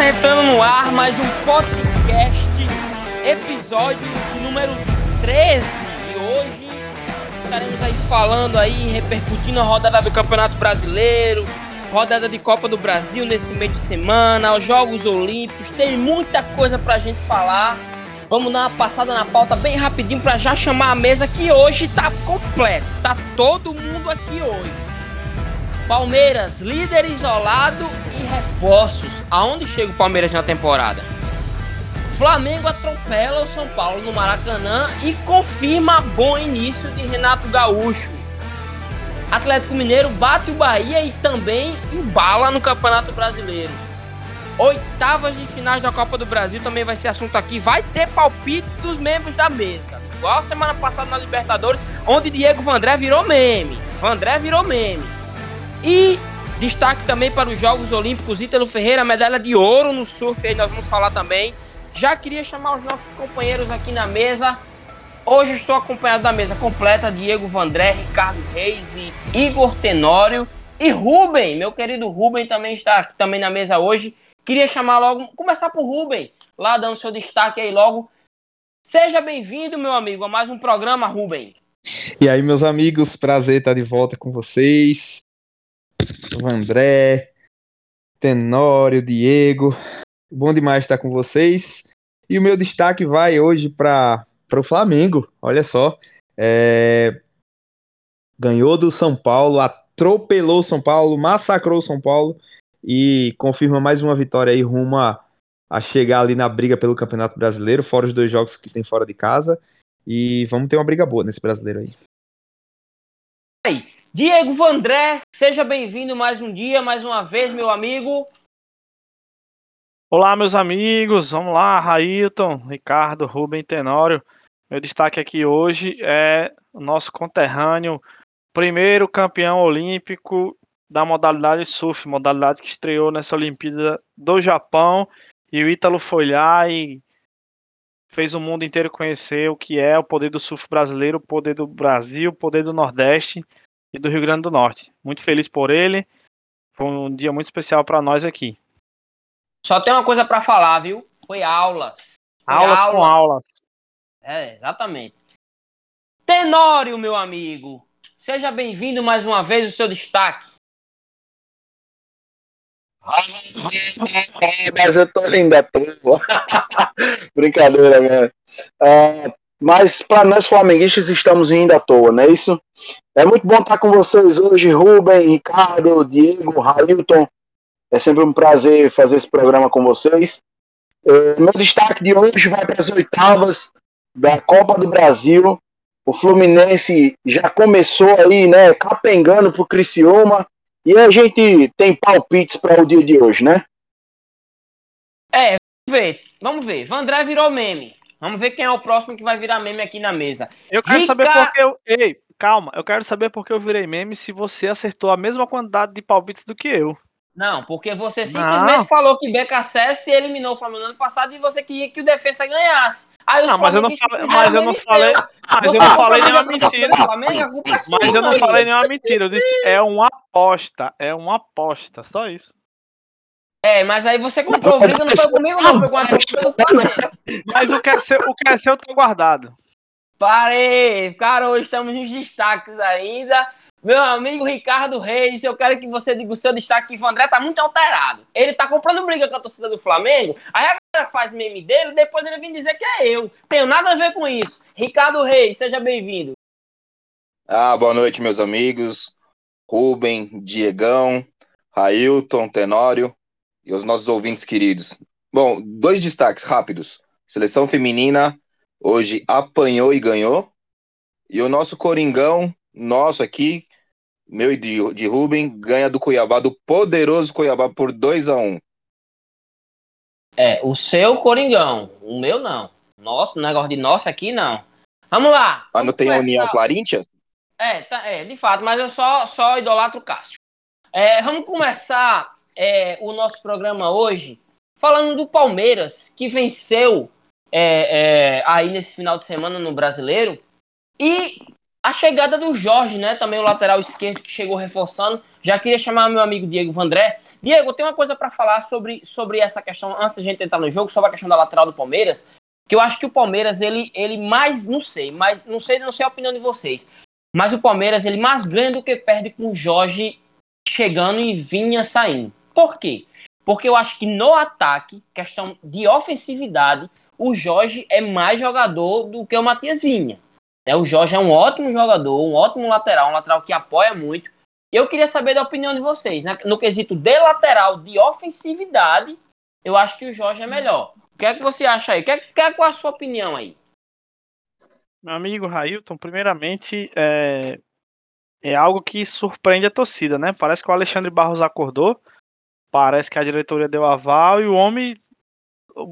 está entrando no ar mais um podcast, episódio número 13. E hoje estaremos aí falando aí, repercutindo a rodada do Campeonato Brasileiro, rodada de Copa do Brasil nesse meio de semana, os Jogos Olímpicos, tem muita coisa pra gente falar. Vamos dar uma passada na pauta bem rapidinho para já chamar a mesa que hoje tá completo. Tá todo mundo aqui hoje. Palmeiras, líder isolado e reforços. Aonde chega o Palmeiras na temporada? Flamengo atropela o São Paulo no Maracanã e confirma bom início de Renato Gaúcho. Atlético Mineiro bate o Bahia e também embala no Campeonato Brasileiro. Oitavas de finais da Copa do Brasil também vai ser assunto aqui. Vai ter palpite dos membros da mesa. Igual semana passada na Libertadores, onde Diego Vandré virou meme. Vandré virou meme. E destaque também para os Jogos Olímpicos. Ítalo Ferreira, medalha de ouro no surf. Aí nós vamos falar também. Já queria chamar os nossos companheiros aqui na mesa. Hoje estou acompanhado da mesa completa: Diego Vandré, Ricardo Reis e Igor Tenório. E Rubem, meu querido Rubem, também está aqui também na mesa hoje. Queria chamar logo, começar por Rubem, lá dando seu destaque aí logo. Seja bem-vindo, meu amigo, a mais um programa, Rubem. E aí, meus amigos, prazer estar de volta com vocês. O André, Tenório, Diego. Bom demais estar com vocês. E o meu destaque vai hoje para o Flamengo. Olha só. É... Ganhou do São Paulo, atropelou São Paulo, massacrou São Paulo e confirma mais uma vitória aí rumo a, a chegar ali na briga pelo Campeonato Brasileiro, fora os dois jogos que tem fora de casa. E vamos ter uma briga boa nesse brasileiro aí. aí Diego Vandré, seja bem-vindo mais um dia, mais uma vez, meu amigo. Olá, meus amigos. Vamos lá, Railton, Ricardo, Rubem Tenório. Meu destaque aqui hoje é o nosso conterrâneo, primeiro campeão olímpico da modalidade surf, modalidade que estreou nessa Olimpíada do Japão. E o Ítalo foi lá e fez o mundo inteiro conhecer o que é o poder do surf brasileiro, o poder do Brasil, o poder do Nordeste e do Rio Grande do Norte. Muito feliz por ele. Foi um dia muito especial para nós aqui. Só tem uma coisa para falar, viu? Foi aulas. Foi aulas, aulas com aulas. É, exatamente. Tenório, meu amigo. Seja bem-vindo mais uma vez o seu destaque. Mas eu tô linda, tô. Brincadeira, né? É, mas para nós flamenguistas estamos rindo à toa, não é isso? É muito bom estar com vocês hoje, Rubem, Ricardo, Diego, Railton. É sempre um prazer fazer esse programa com vocês. É, meu destaque de hoje vai para as oitavas da Copa do Brasil. O Fluminense já começou aí, né, capengando pro Criciúma e a gente tem palpites para o dia de hoje, né? É, vamos ver. Vamos ver. Vandré virou meme. Vamos ver quem é o próximo que vai virar meme aqui na mesa. Eu quero Rica... saber por que eu. Ei, calma. Eu quero saber por que eu virei meme se você acertou a mesma quantidade de palpites do que eu. Não, porque você simplesmente não. falou que BKSS eliminou o Flamengo no ano passado e você queria que o defesa ganhasse. Aí não, mas eu não falei, mas eu não falei, mas eu não falei nenhuma mentira. Flamengo, é mas eu não falei nenhuma mentira. Eu disse, é uma aposta, é uma aposta, só isso. É, mas aí você comprou o briga, não foi comigo, não, foi com a torcida do Flamengo. Mas o que é seu, o que é seu, tá guardado. Parei, cara, hoje estamos nos destaques ainda. Meu amigo Ricardo Reis, eu quero que você diga o seu destaque que o André tá muito alterado. Ele tá comprando briga com a torcida do Flamengo, aí a galera faz meme dele, depois ele vem dizer que é eu. Tenho nada a ver com isso. Ricardo Reis, seja bem-vindo. Ah, boa noite, meus amigos. Rubem, Diegão, Railton, Tenório e os nossos ouvintes queridos. Bom, dois destaques rápidos. Seleção feminina hoje apanhou e ganhou. E o nosso Coringão, nosso aqui, meu e de, de Rubem, ganha do Cuiabá, do poderoso Cuiabá, por 2 a 1 um. É, o seu Coringão, o meu não. Nosso, negócio de nosso aqui não. Vamos lá. Mas não tem começar. União Clarintias? É, tá, é, de fato, mas eu só, só idolatro o Cássio. É, vamos começar é, o nosso programa hoje falando do Palmeiras, que venceu é, é, aí nesse final de semana no Brasileiro. E a chegada do Jorge, né? Também o lateral esquerdo que chegou reforçando. Já queria chamar meu amigo Diego Vandré. Diego, tem uma coisa para falar sobre, sobre essa questão, antes da gente entrar no jogo, sobre a questão da lateral do Palmeiras. Que eu acho que o Palmeiras, ele, ele mais, não sei, mas não sei, não sei a opinião de vocês. Mas o Palmeiras, ele mais ganha do que perde com o Jorge chegando e Vinha saindo. Por quê? Porque eu acho que no ataque, questão de ofensividade, o Jorge é mais jogador do que o Matias Vinha. Né? O Jorge é um ótimo jogador, um ótimo lateral, um lateral que apoia muito. Eu queria saber da opinião de vocês. Né? No quesito de lateral, de ofensividade, eu acho que o Jorge é melhor. O que é que você acha aí? O que é, que é, qual é a sua opinião aí? Meu amigo Railton, primeiramente, é, é algo que surpreende a torcida, né? Parece que o Alexandre Barros acordou, parece que a diretoria deu aval e o homem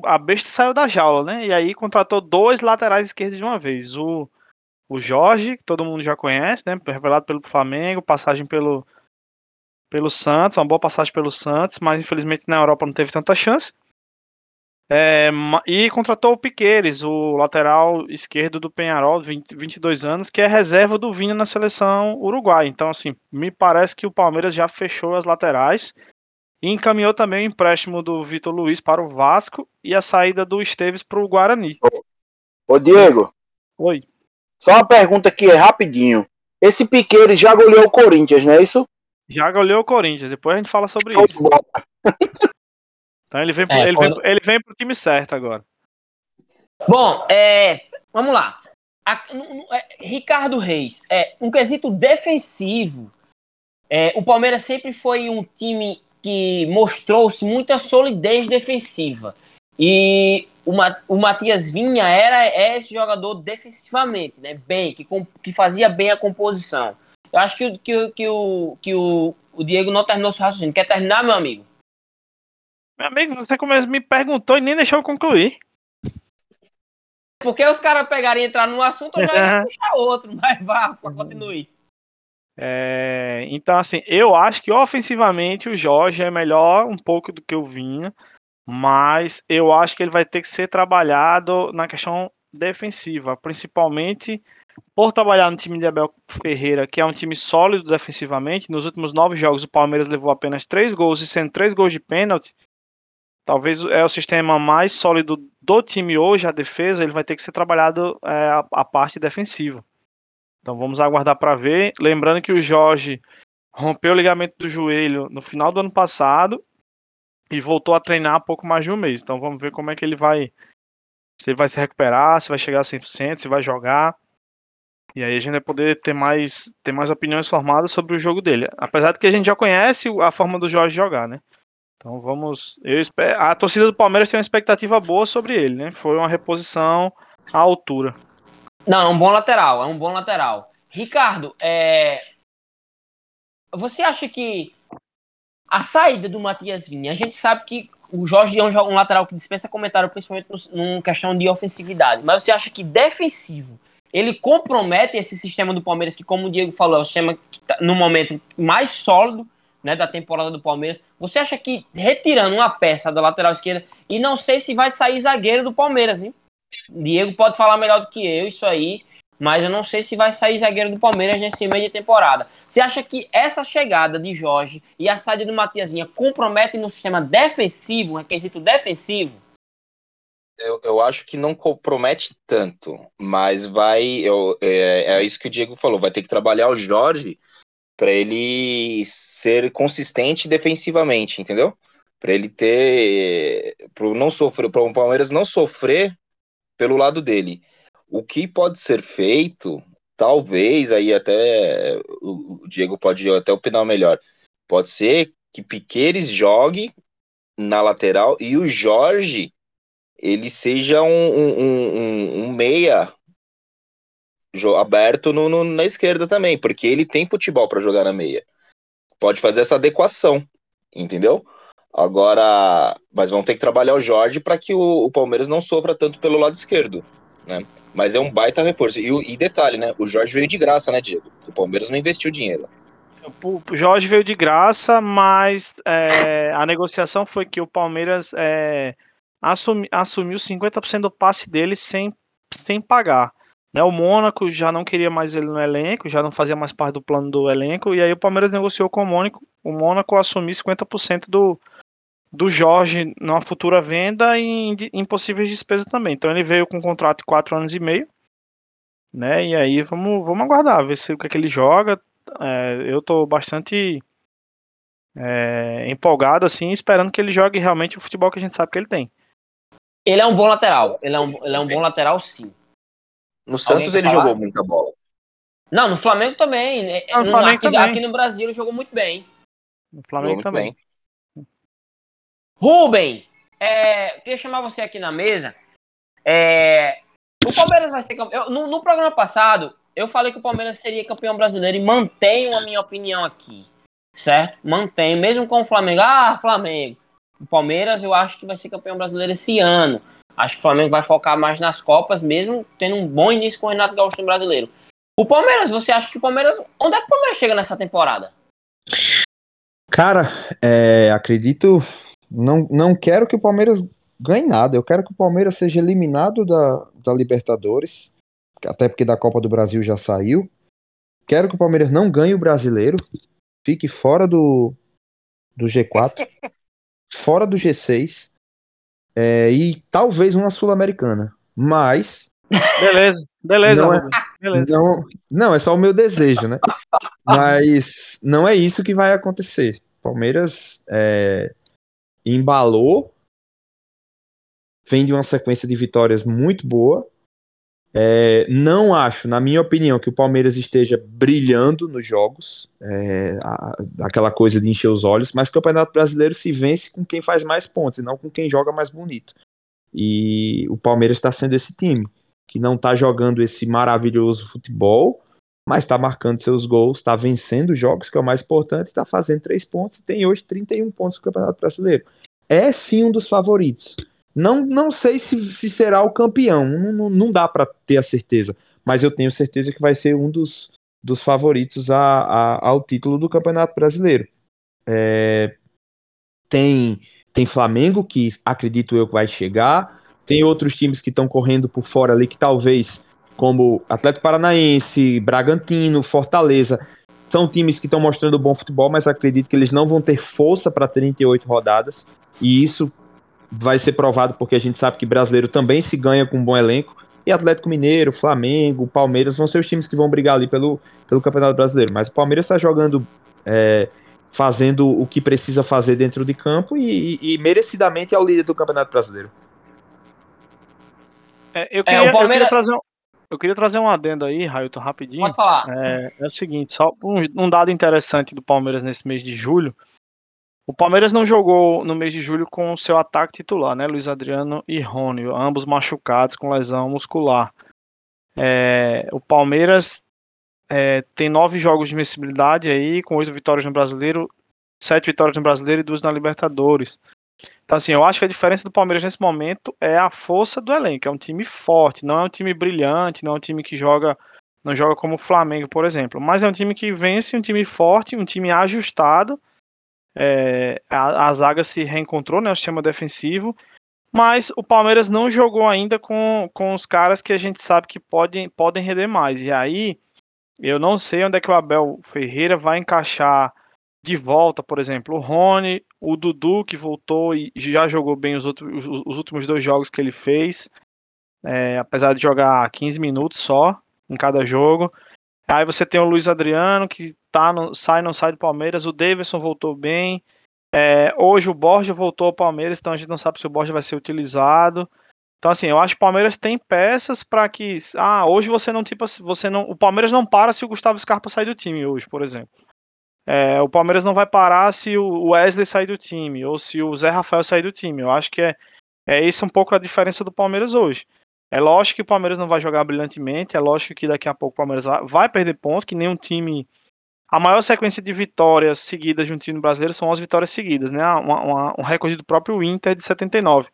a besta saiu da jaula, né? E aí contratou dois laterais esquerdos de uma vez. O o Jorge, que todo mundo já conhece, né? Revelado pelo Flamengo, passagem pelo, pelo Santos, uma boa passagem pelo Santos, mas infelizmente na Europa não teve tanta chance. É, e contratou o Piqueires, o lateral esquerdo do Penharol, 20, 22 anos, que é reserva do Vinha na seleção uruguai. Então, assim, me parece que o Palmeiras já fechou as laterais e encaminhou também o empréstimo do Vitor Luiz para o Vasco e a saída do Esteves para o Guarani. Ô, Diego. Oi. Só uma pergunta aqui, é rapidinho. Esse Piqueiro já goleou o Corinthians, não é isso? Já goleou o Corinthians, depois a gente fala sobre isso. então ele vem, pro, é, ele, quando... vem, ele vem pro time certo agora. Bom, é, vamos lá. A, é, Ricardo Reis, é, um quesito defensivo. É, o Palmeiras sempre foi um time que mostrou-se muita solidez defensiva. E o, o Matias Vinha era esse jogador defensivamente, né? Bem, que, que fazia bem a composição. Eu acho que, que, que, o, que o, o Diego não terminou seu raciocínio. Quer terminar, meu amigo? Meu amigo, você me perguntou e nem deixou eu concluir. Porque os caras pegarem e entrar num assunto, eu já ia puxar outro, mas vá, continue. É, então, assim, eu acho que ofensivamente o Jorge é melhor um pouco do que o Vinha mas eu acho que ele vai ter que ser trabalhado na questão defensiva, principalmente por trabalhar no time de Abel Ferreira, que é um time sólido defensivamente. Nos últimos nove jogos, o Palmeiras levou apenas três gols e sendo três gols de pênalti. Talvez é o sistema mais sólido do time hoje, a defesa. Ele vai ter que ser trabalhado é, a, a parte defensiva. Então vamos aguardar para ver. Lembrando que o Jorge rompeu o ligamento do joelho no final do ano passado e voltou a treinar há pouco mais de um mês. Então vamos ver como é que ele vai. Se ele vai se recuperar, se vai chegar a 100%, se vai jogar. E aí a gente vai poder ter mais, ter mais opiniões formadas sobre o jogo dele. Apesar de que a gente já conhece a forma do Jorge jogar, né? Então vamos. Eu espero, a torcida do Palmeiras tem uma expectativa boa sobre ele, né? Foi uma reposição à altura. Não, é um bom lateral, é um bom lateral. Ricardo, é... você acha que a saída do Matias Vinha, a gente sabe que o Jorge é um, lateral que dispensa comentário, principalmente numa questão de ofensividade. Mas você acha que defensivo ele compromete esse sistema do Palmeiras, que, como o Diego falou, é o sistema que tá no momento mais sólido né, da temporada do Palmeiras. Você acha que retirando uma peça da lateral esquerda, e não sei se vai sair zagueiro do Palmeiras, hein? Diego pode falar melhor do que eu isso aí mas eu não sei se vai sair zagueiro do Palmeiras nesse meio de temporada. Você acha que essa chegada de Jorge e a saída do Matiasinha comprometem no sistema defensivo, um requisito defensivo? Eu, eu acho que não compromete tanto, mas vai. Eu, é, é isso que o Diego falou, vai ter que trabalhar o Jorge para ele ser consistente defensivamente, entendeu? Para ele ter. Para não sofrer, para o Palmeiras não sofrer pelo lado dele. O que pode ser feito, talvez aí até o Diego pode até opinar melhor. Pode ser que Piqueires jogue na lateral e o Jorge ele seja um, um, um, um meia aberto no, no, na esquerda também, porque ele tem futebol para jogar na meia. Pode fazer essa adequação, entendeu? Agora, mas vão ter que trabalhar o Jorge para que o, o, Palmeiras não sofra tanto pelo lado esquerdo, né? Mas é um baita reforço. E, e detalhe, né? O Jorge veio de graça, né, Diego? O Palmeiras não investiu dinheiro. O Jorge veio de graça, mas é, a negociação foi que o Palmeiras é, assumi, assumiu 50% do passe dele sem, sem pagar. Né, o Mônaco já não queria mais ele no elenco, já não fazia mais parte do plano do elenco, e aí o Palmeiras negociou com o Mônaco, o Mônaco assumir 50% do, do Jorge numa futura venda e em, em possíveis despesas também. Então ele veio com um contrato de 4 anos e meio, né? E aí vamos, vamos aguardar, ver se o que, é que ele joga. É, eu tô bastante é, empolgado, assim, esperando que ele jogue realmente o futebol que a gente sabe que ele tem. Ele é um bom lateral. Ele é um, ele é um bom lateral, sim. No Santos ele falar? jogou muita bola. Não, no Flamengo também. Não, no, Flamengo aqui, também. aqui, no Brasil ele jogou muito bem. No Flamengo também. Bem. Rubem, é, queria chamar você aqui na mesa. É, o Palmeiras vai ser campeão. No, no, programa passado, eu falei que o Palmeiras seria campeão brasileiro e mantenho a minha opinião aqui. Certo? Mantenho, mesmo com o Flamengo. Ah, Flamengo. O Palmeiras eu acho que vai ser campeão brasileiro esse ano. Acho que o Flamengo vai focar mais nas Copas, mesmo tendo um bom início com o Renato Gaúcho no brasileiro. O Palmeiras, você acha que o Palmeiras. Onde é que o Palmeiras chega nessa temporada? Cara, é, acredito. Não, não quero que o Palmeiras ganhe nada. Eu quero que o Palmeiras seja eliminado da, da Libertadores. Até porque da Copa do Brasil já saiu. Quero que o Palmeiras não ganhe o brasileiro. Fique fora do, do G4. fora do G6 é, e talvez uma sul-americana. Mas. Beleza, beleza, não, é, beleza. Não, não, é só o meu desejo, né? Mas não é isso que vai acontecer. Palmeiras é, embalou, vem de uma sequência de vitórias muito boa. É, não acho, na minha opinião, que o Palmeiras esteja brilhando nos jogos, é, a, aquela coisa de encher os olhos, mas o Campeonato Brasileiro se vence com quem faz mais pontos e não com quem joga mais bonito. E o Palmeiras está sendo esse time, que não está jogando esse maravilhoso futebol, mas está marcando seus gols, está vencendo jogos, que é o mais importante, está fazendo três pontos e tem hoje 31 pontos no Campeonato Brasileiro. É sim um dos favoritos. Não, não sei se, se será o campeão, não, não dá para ter a certeza, mas eu tenho certeza que vai ser um dos, dos favoritos a, a, ao título do Campeonato Brasileiro. É, tem, tem Flamengo, que acredito eu que vai chegar, tem outros times que estão correndo por fora ali, que talvez, como Atlético Paranaense, Bragantino, Fortaleza, são times que estão mostrando bom futebol, mas acredito que eles não vão ter força para 38 rodadas, e isso vai ser provado porque a gente sabe que brasileiro também se ganha com um bom elenco. E Atlético Mineiro, Flamengo, Palmeiras vão ser os times que vão brigar ali pelo, pelo Campeonato Brasileiro. Mas o Palmeiras está jogando, é, fazendo o que precisa fazer dentro de campo e, e, e merecidamente é o líder do Campeonato Brasileiro. É, eu, queria, é, Palmeiras... eu, queria trazer um, eu queria trazer um adendo aí, Railton, rapidinho. Pode falar. É, é o seguinte, só um, um dado interessante do Palmeiras nesse mês de julho o Palmeiras não jogou no mês de julho com o seu ataque titular, né? Luiz Adriano e Rony, ambos machucados com lesão muscular. É, o Palmeiras é, tem nove jogos de invencibilidade aí, com oito vitórias no Brasileiro, sete vitórias no Brasileiro e duas na Libertadores. Então, assim, eu acho que a diferença do Palmeiras nesse momento é a força do elenco. É um time forte, não é um time brilhante, não é um time que joga, não joga como o Flamengo, por exemplo. Mas é um time que vence, um time forte, um time ajustado é, a, a, zaga se reencontrou, né, o sistema defensivo, mas o Palmeiras não jogou ainda com, com os caras que a gente sabe que podem, podem render mais. E aí, eu não sei onde é que o Abel Ferreira vai encaixar de volta, por exemplo, o Rony, o Dudu, que voltou e já jogou bem os, outros, os, os últimos dois jogos que ele fez, é, apesar de jogar 15 minutos só em cada jogo. Aí você tem o Luiz Adriano, que tá no, sai não sai do Palmeiras. O Davidson voltou bem. É, hoje o Borja voltou ao Palmeiras, então a gente não sabe se o Borja vai ser utilizado. Então, assim, eu acho que o Palmeiras tem peças para que. Ah, hoje você não, tipo, você não. O Palmeiras não para se o Gustavo Scarpa sair do time hoje, por exemplo. É, o Palmeiras não vai parar se o Wesley sair do time, ou se o Zé Rafael sair do time. Eu acho que é, é isso um pouco a diferença do Palmeiras hoje. É lógico que o Palmeiras não vai jogar brilhantemente, é lógico que daqui a pouco o Palmeiras vai, perder pontos, que nenhum time. A maior sequência de vitórias seguidas de um time brasileiro são as vitórias seguidas, né? Uma, uma, um recorde do próprio Inter de 79.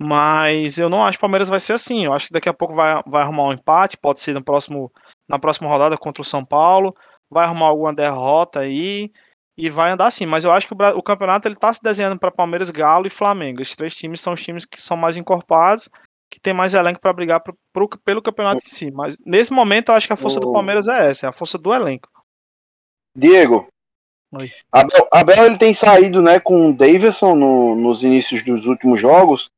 Mas eu não acho que o Palmeiras vai ser assim. Eu acho que daqui a pouco vai, vai arrumar um empate, pode ser no próximo, na próxima rodada contra o São Paulo, vai arrumar alguma derrota aí e vai andar assim. Mas eu acho que o, o campeonato ele está se desenhando para Palmeiras, Galo e Flamengo. Esses três times são os times que são mais encorpados que tem mais elenco para brigar pro, pro, pelo campeonato em si. Mas nesse momento eu acho que a força do Palmeiras é essa, é a força do elenco. Diego, Oi. Abel, Abel ele tem saído né, com o Davidson no, nos inícios dos últimos jogos,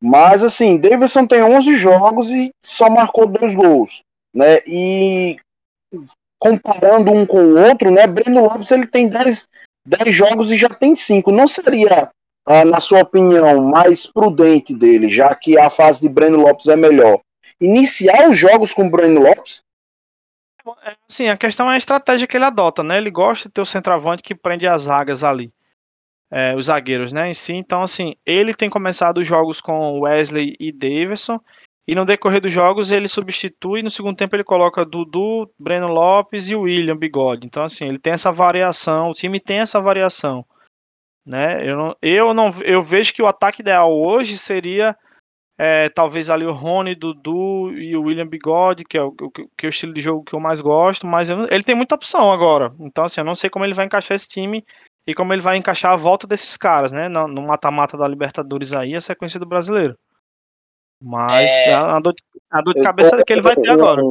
mas assim, Davidson tem 11 jogos e só marcou dois gols, né? E comparando um com o outro, né, Breno Lopes ele tem 10, 10 jogos e já tem 5. Não seria, ah, na sua opinião, mais prudente dele, já que a fase de Breno Lopes é melhor, iniciar os jogos com Breno Lopes? É, sim, a questão é a estratégia que ele adota, né? Ele gosta de ter o centroavante que prende as zagas ali. É, os zagueiros, né, em si. Então, assim, ele tem começado os jogos com Wesley e Davidson, e no decorrer dos jogos ele substitui, no segundo tempo ele coloca Dudu, Breno Lopes e William Bigode. Então, assim, ele tem essa variação, o time tem essa variação. Né? Eu, não, eu, não, eu vejo que o ataque ideal hoje seria é, talvez ali o Rony, Dudu e o William Bigode, que é o, que é o estilo de jogo que eu mais gosto, mas ele tem muita opção agora. Então, assim, eu não sei como ele vai encaixar esse time e como ele vai encaixar a volta desses caras, né? No mata-mata da Libertadores aí, a sequência do brasileiro. Mas é... a, dor, a dor de cabeça que ele vai ter agora.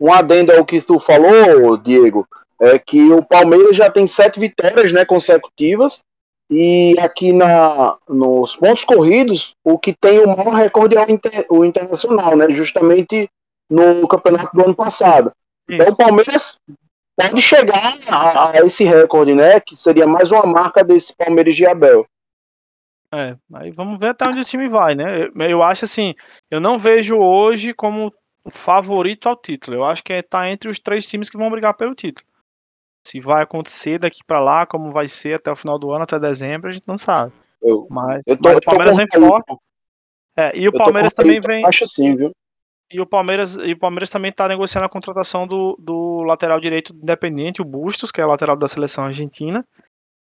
Um adendo ao que tu falou, Diego, é que o Palmeiras já tem sete vitórias né, consecutivas e aqui na, nos pontos corridos, o que tem o maior recorde é o, inter, o Internacional, né? Justamente no campeonato do ano passado. Isso. Então o Palmeiras pode chegar a, a, esse recorde, né? Que seria mais uma marca desse Palmeiras de Abel. É, aí vamos ver até onde o time vai, né? Eu, eu acho assim, eu não vejo hoje como favorito ao título. Eu acho que está é, entre os três times que vão brigar pelo título. Se vai acontecer daqui para lá, como vai ser até o final do ano, até dezembro, a gente não sabe. Eu, mas, eu tô, mas o Palmeiras vem forte. É, e o Palmeiras também vem. Acho sim, viu? E o Palmeiras, e o Palmeiras também está negociando a contratação do, do lateral direito independente, o Bustos, que é o lateral da seleção argentina.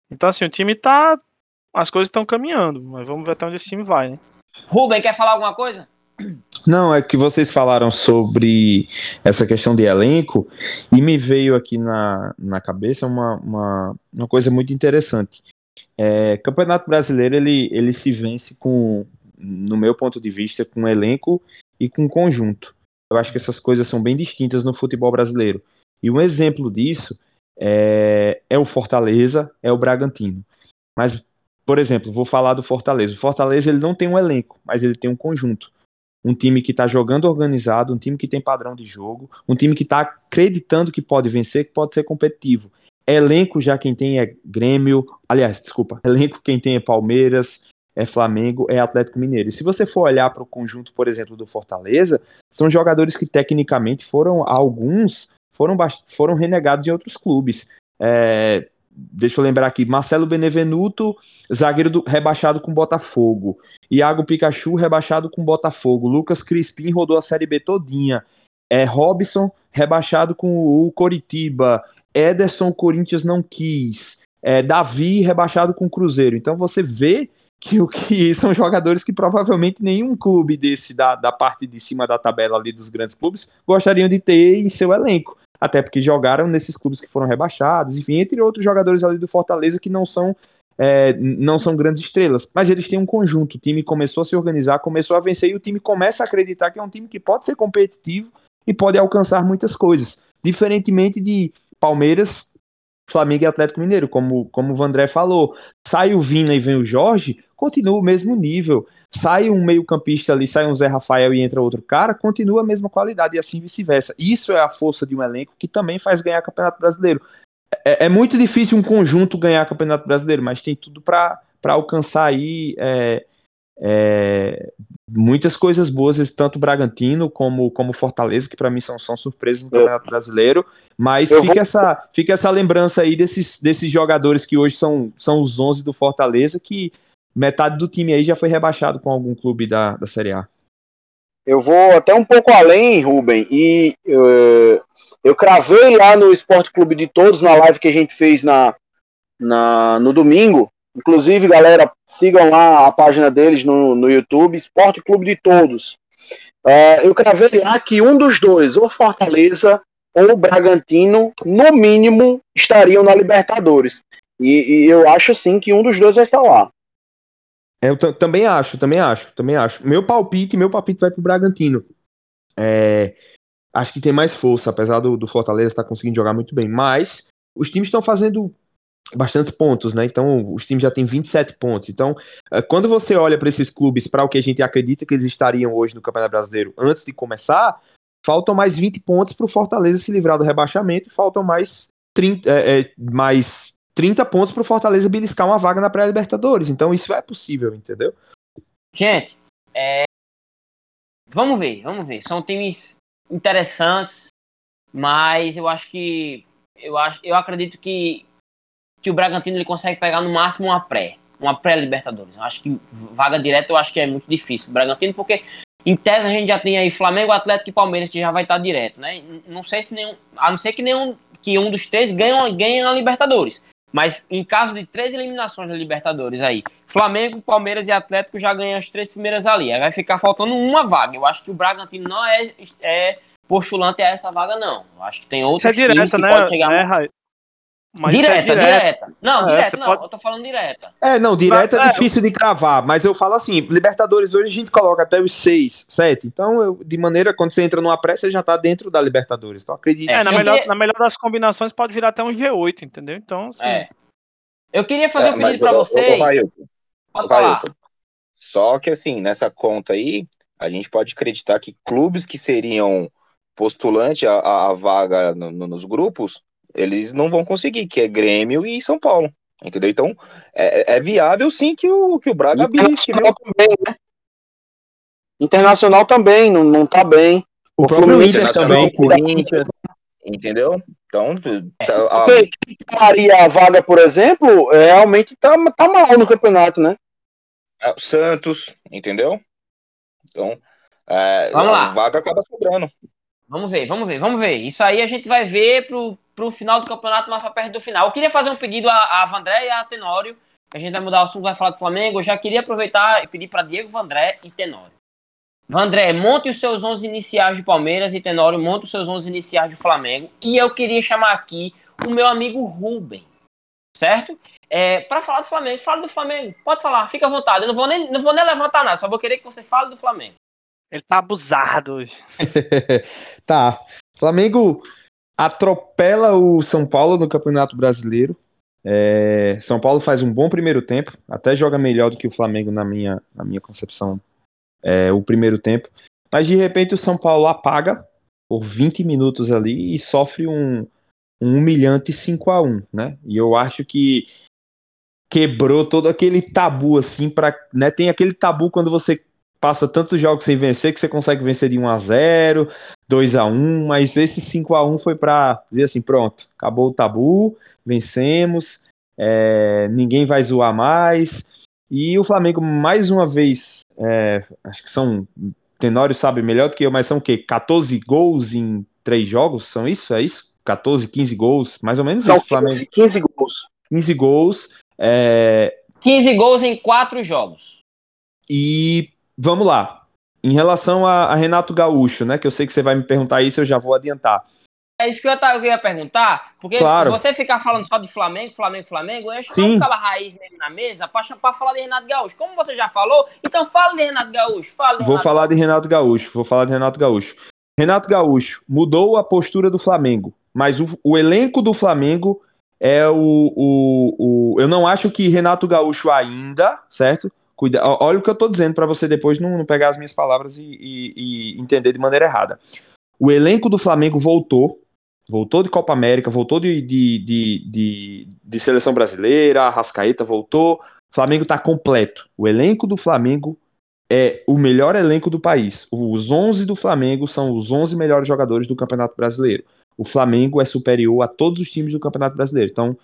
Então, assim, o time tá. As coisas estão caminhando, mas vamos ver até onde esse time vai, né? Rubem, quer falar alguma coisa? Não, é que vocês falaram sobre essa questão de elenco e me veio aqui na, na cabeça uma, uma, uma coisa muito interessante. É, Campeonato Brasileiro ele, ele se vence com, no meu ponto de vista, com elenco e com conjunto. Eu acho que essas coisas são bem distintas no futebol brasileiro. E um exemplo disso é, é o Fortaleza, é o Bragantino. Mas, por exemplo, vou falar do Fortaleza. O Fortaleza ele não tem um elenco, mas ele tem um conjunto um time que está jogando organizado, um time que tem padrão de jogo, um time que está acreditando que pode vencer, que pode ser competitivo. Elenco já quem tem é Grêmio, aliás, desculpa, elenco quem tem é Palmeiras, é Flamengo, é Atlético Mineiro. E se você for olhar para o conjunto, por exemplo, do Fortaleza, são jogadores que tecnicamente foram, alguns foram, foram renegados em outros clubes. É, deixa eu lembrar aqui, Marcelo Benevenuto, zagueiro do, rebaixado com Botafogo. Iago Pikachu, rebaixado com Botafogo. Lucas Crispim rodou a Série B todinha. É, Robson, rebaixado com o Coritiba. Ederson, Corinthians não quis. É, Davi, rebaixado com o Cruzeiro. Então você vê que o que são jogadores que provavelmente nenhum clube desse da, da parte de cima da tabela ali dos grandes clubes gostariam de ter em seu elenco até porque jogaram nesses clubes que foram rebaixados, enfim, entre outros jogadores ali do Fortaleza que não são é, não são grandes estrelas, mas eles têm um conjunto. O time começou a se organizar, começou a vencer e o time começa a acreditar que é um time que pode ser competitivo e pode alcançar muitas coisas. Diferentemente de Palmeiras, Flamengo e Atlético Mineiro, como, como o Vandré falou. Sai o Vina e vem o Jorge, continua o mesmo nível. Sai um meio-campista ali, sai um Zé Rafael e entra outro cara, continua a mesma qualidade e assim vice-versa. Isso é a força de um elenco que também faz ganhar Campeonato Brasileiro. É, é muito difícil um conjunto ganhar Campeonato Brasileiro, mas tem tudo para alcançar aí é, é, muitas coisas boas, tanto Bragantino como, como Fortaleza, que para mim são, são surpresas no Campeonato Brasileiro. Mas fica, vou... essa, fica essa lembrança aí desses, desses jogadores que hoje são, são os 11 do Fortaleza, que metade do time aí já foi rebaixado com algum clube da, da Série A. Eu vou até um pouco além, Rubem, e uh, eu cravei lá no Esporte Clube de Todos, na live que a gente fez na, na, no domingo. Inclusive, galera, sigam lá a página deles no, no YouTube, Esporte Clube de Todos. Uh, eu cravei lá que um dos dois, ou Fortaleza ou Bragantino, no mínimo, estariam na Libertadores. E, e eu acho sim que um dos dois vai estar lá. É, eu também acho, também acho, também acho. Meu palpite, meu palpite vai pro Bragantino. É, acho que tem mais força, apesar do, do Fortaleza estar tá conseguindo jogar muito bem. Mas os times estão fazendo bastante pontos, né? Então, os times já têm 27 pontos. Então, é, quando você olha para esses clubes, para o que a gente acredita que eles estariam hoje no Campeonato Brasileiro antes de começar, faltam mais 20 pontos para o Fortaleza se livrar do rebaixamento faltam mais 30, é, é, mais 30 pontos para o Fortaleza beliscar uma vaga na pré-Libertadores. Então, isso é possível, entendeu? Gente, é... vamos ver, vamos ver. São times interessantes, mas eu acho que eu acho, eu acredito que que o Bragantino ele consegue pegar no máximo uma pré, uma pré-Libertadores. Eu acho que vaga direta eu acho que é muito difícil o Bragantino, porque em tese a gente já tem aí Flamengo, Atlético e Palmeiras que já vai estar direto, né? Não sei se nenhum, a não ser que nenhum que um dos três ganhe, ganhe na Libertadores. Mas em caso de três eliminações da Libertadores aí, Flamengo, Palmeiras e Atlético já ganham as três primeiras ali. Aí vai ficar faltando uma vaga. Eu acho que o Bragantino não é, é postulante a essa vaga, não. Eu acho que tem outros Isso é direta, né? é, mas direta, é direta, direta. Não, é, direta, não, pode... eu tô falando direta. É, não, direta mas, é, é difícil de cravar, mas eu falo assim, Libertadores hoje a gente coloca até os seis, sete, então eu, de maneira, quando você entra numa pré, você já tá dentro da Libertadores, então acredito. É, na melhor, na melhor das combinações pode virar até um G8, entendeu? Então, assim... É. Eu queria fazer é, um pedido pra vocês. Eu, pode falar. Só que assim, nessa conta aí, a gente pode acreditar que clubes que seriam postulante a, a vaga no, no, nos grupos eles não vão conseguir, que é Grêmio e São Paulo. Entendeu? Então, é, é viável sim que o, que o Braga habilite. Também, né? Internacional também, não, não tá bem. O, o próprio Inter também, Corinthians. Entendeu? Então, é. tá, a... Porque Maria a vaga, por exemplo, é, realmente tá, tá mal no campeonato, né? É, Santos, entendeu? Então, é, a vaga acaba sobrando. Vamos ver, vamos ver, vamos ver. Isso aí a gente vai ver pro, pro final do campeonato, mais pra perto do final. Eu queria fazer um pedido a, a Vandré e a Tenório. A gente vai mudar o assunto, vai falar do Flamengo. Eu já queria aproveitar e pedir para Diego Vandré e Tenório. Vandré, monte os seus 11 iniciais de Palmeiras e Tenório, monte os seus 11 iniciais de Flamengo. E eu queria chamar aqui o meu amigo Ruben, certo? É, para falar do Flamengo, fala do Flamengo. Pode falar, fica à vontade. Eu não vou nem, não vou nem levantar nada, só vou querer que você fale do Flamengo. Ele tá abusado hoje. tá. Flamengo atropela o São Paulo no Campeonato Brasileiro. É, São Paulo faz um bom primeiro tempo, até joga melhor do que o Flamengo na minha, na minha concepção, é, o primeiro tempo. Mas de repente o São Paulo apaga por 20 minutos ali e sofre um, um humilhante 5 a 1 né? E eu acho que quebrou todo aquele tabu assim para, né, tem aquele tabu quando você passa tantos jogos sem vencer que você consegue vencer de 1 a 0 2 a 1 mas esse 5 a 1 foi para dizer assim, pronto, acabou o tabu, vencemos, é, ninguém vai zoar mais, e o Flamengo mais uma vez, é, acho que são, Tenório sabe melhor do que eu, mas são o quê? 14 gols em três jogos, são isso? É isso? 14, 15 gols, mais ou menos são isso, 15, Flamengo. 15 gols. 15 gols, é... 15 gols em quatro jogos. E vamos lá. Em relação a, a, Renato Gaúcho, né? Que eu sei que você vai me perguntar isso, eu já vou adiantar. É isso que eu, eu ia perguntar, porque claro. se você ficar falando só de Flamengo, Flamengo, Flamengo, eu acho que não raiz nele na mesa para falar de Renato Gaúcho. Como você já falou, então fala de Renato Gaúcho. Fala de vou falar de Renato Gaúcho, vou falar de Renato Gaúcho. Renato Gaúcho mudou a postura do Flamengo, mas o, o elenco do Flamengo é o, o, o. Eu não acho que Renato Gaúcho ainda, certo? Cuida, olha o que eu estou dizendo para você depois não, não, pegar as minhas palavras e, e, e, entender de maneira errada. O elenco do Flamengo voltou, voltou de Copa América, voltou de, de, de, de, de seleção brasileira, a Rascaeta voltou. O Flamengo está completo. O elenco do Flamengo é o melhor elenco do país. Os 11 do Flamengo são os 11 melhores jogadores do Campeonato Brasileiro. O Flamengo é superior a todos os times do Campeonato Brasileiro. Então,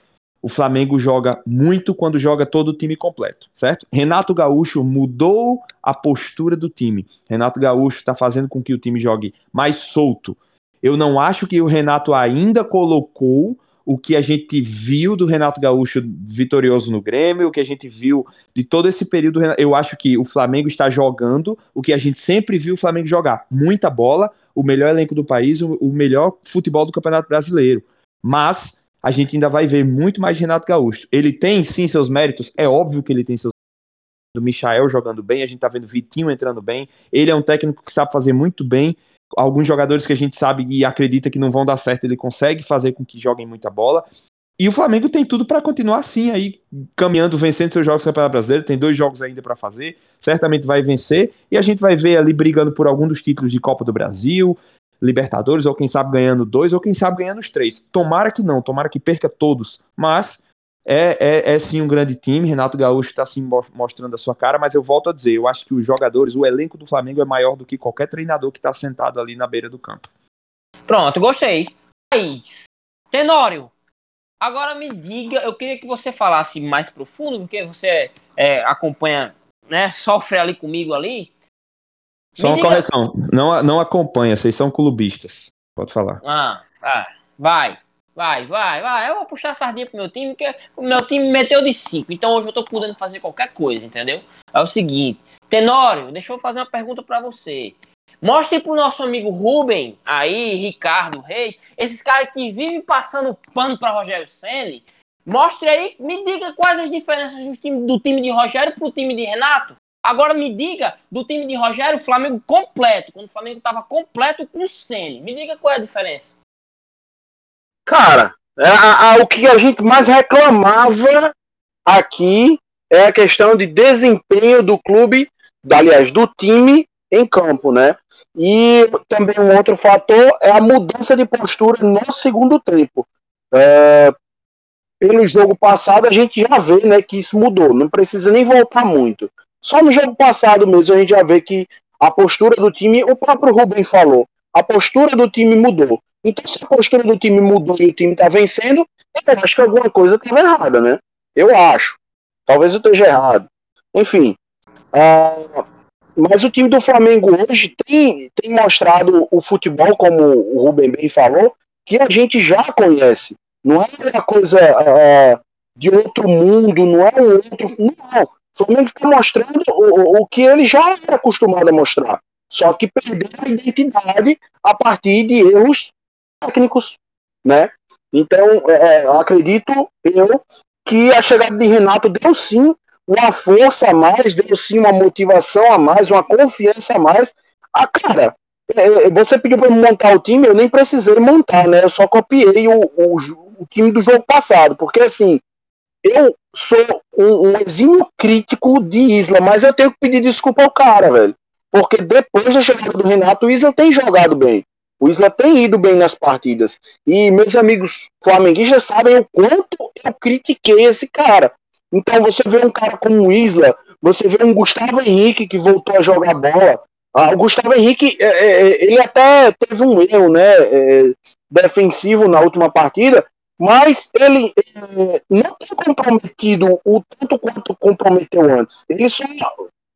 o Flamengo joga muito quando joga todo o time completo, certo? Renato Gaúcho mudou a postura do time. Renato Gaúcho está fazendo com que o time jogue mais solto. Eu não acho que o Renato ainda colocou o que a gente viu do Renato Gaúcho vitorioso no Grêmio, o que a gente viu de todo esse período. Eu acho que o Flamengo está jogando o que a gente sempre viu o Flamengo jogar: muita bola, o melhor elenco do país, o melhor futebol do Campeonato Brasileiro. Mas a gente ainda vai ver muito mais Renato Gaúcho. Ele tem sim seus méritos, é óbvio que ele tem seus Michael jogando bem, a gente tá vendo Vitinho entrando bem. Ele é um técnico que sabe fazer muito bem. Alguns jogadores que a gente sabe e acredita que não vão dar certo, ele consegue fazer com que joguem muita bola. E o Flamengo tem tudo para continuar assim, aí caminhando, vencendo seus jogos do Campeonato Brasileiro. Tem dois jogos ainda para fazer, certamente vai vencer. E a gente vai ver ali brigando por algum dos títulos de Copa do Brasil, Libertadores, ou quem sabe ganhando dois, ou quem sabe ganhando os três. Tomara que não, tomara que perca todos. Mas é, é, é sim um grande time. Renato Gaúcho está sim mostrando a sua cara, mas eu volto a dizer, eu acho que os jogadores, o elenco do Flamengo é maior do que qualquer treinador que está sentado ali na beira do campo. Pronto, gostei. Tenório, Agora me diga, eu queria que você falasse mais profundo, porque você é, acompanha, né, sofre ali comigo ali. Só uma diga... correção, não, não acompanha, vocês são clubistas. Pode falar. Ah, ah, vai, vai, vai, vai. Eu vou puxar a sardinha pro meu time, porque o meu time meteu de 5, então hoje eu tô podendo fazer qualquer coisa, entendeu? É o seguinte, Tenório, deixa eu fazer uma pergunta para você. Mostre pro nosso amigo Rubem, aí, Ricardo Reis, esses caras que vivem passando pano para Rogério Senni. Mostre aí, me diga quais as diferenças do time, do time de Rogério pro time de Renato. Agora me diga do time de Rogério, Flamengo completo, quando o Flamengo estava completo com o Senni. Me diga qual é a diferença. Cara, é, a, a, o que a gente mais reclamava aqui é a questão de desempenho do clube, aliás, do time em campo, né? E também um outro fator é a mudança de postura no segundo tempo. É, pelo jogo passado, a gente já vê né, que isso mudou, não precisa nem voltar muito. Só no jogo passado mesmo a gente já vê que a postura do time, o próprio Rubem falou, a postura do time mudou. Então, se a postura do time mudou e o time está vencendo, eu acho que alguma coisa estava errada, né? Eu acho. Talvez eu esteja errado. Enfim, uh, mas o time do Flamengo hoje tem, tem mostrado o futebol, como o Rubem bem falou, que a gente já conhece. Não é uma coisa uh, de outro mundo, não é um outro. Não. O Flamengo está mostrando o, o que ele já era acostumado a mostrar. Só que perdeu a identidade a partir de erros técnicos. Né? Então, é, acredito eu que a chegada de Renato deu sim uma força a mais, deu sim uma motivação a mais, uma confiança a mais. Ah, cara, é, é, você pediu para montar o time, eu nem precisei montar, né? Eu só copiei o, o, o time do jogo passado, porque assim, eu sou um, um exímio crítico de Isla, mas eu tenho que pedir desculpa ao cara, velho. Porque depois da chegada do Renato, o Isla tem jogado bem. O Isla tem ido bem nas partidas. E meus amigos flamenguistas sabem o quanto eu critiquei esse cara. Então você vê um cara como o Isla, você vê um Gustavo Henrique que voltou a jogar bola. Ah, o Gustavo Henrique, é, é, é ele até teve um erro né, defensivo na última partida, mas ele é, não tem comprometido o tanto quanto comprometeu antes. Ele só,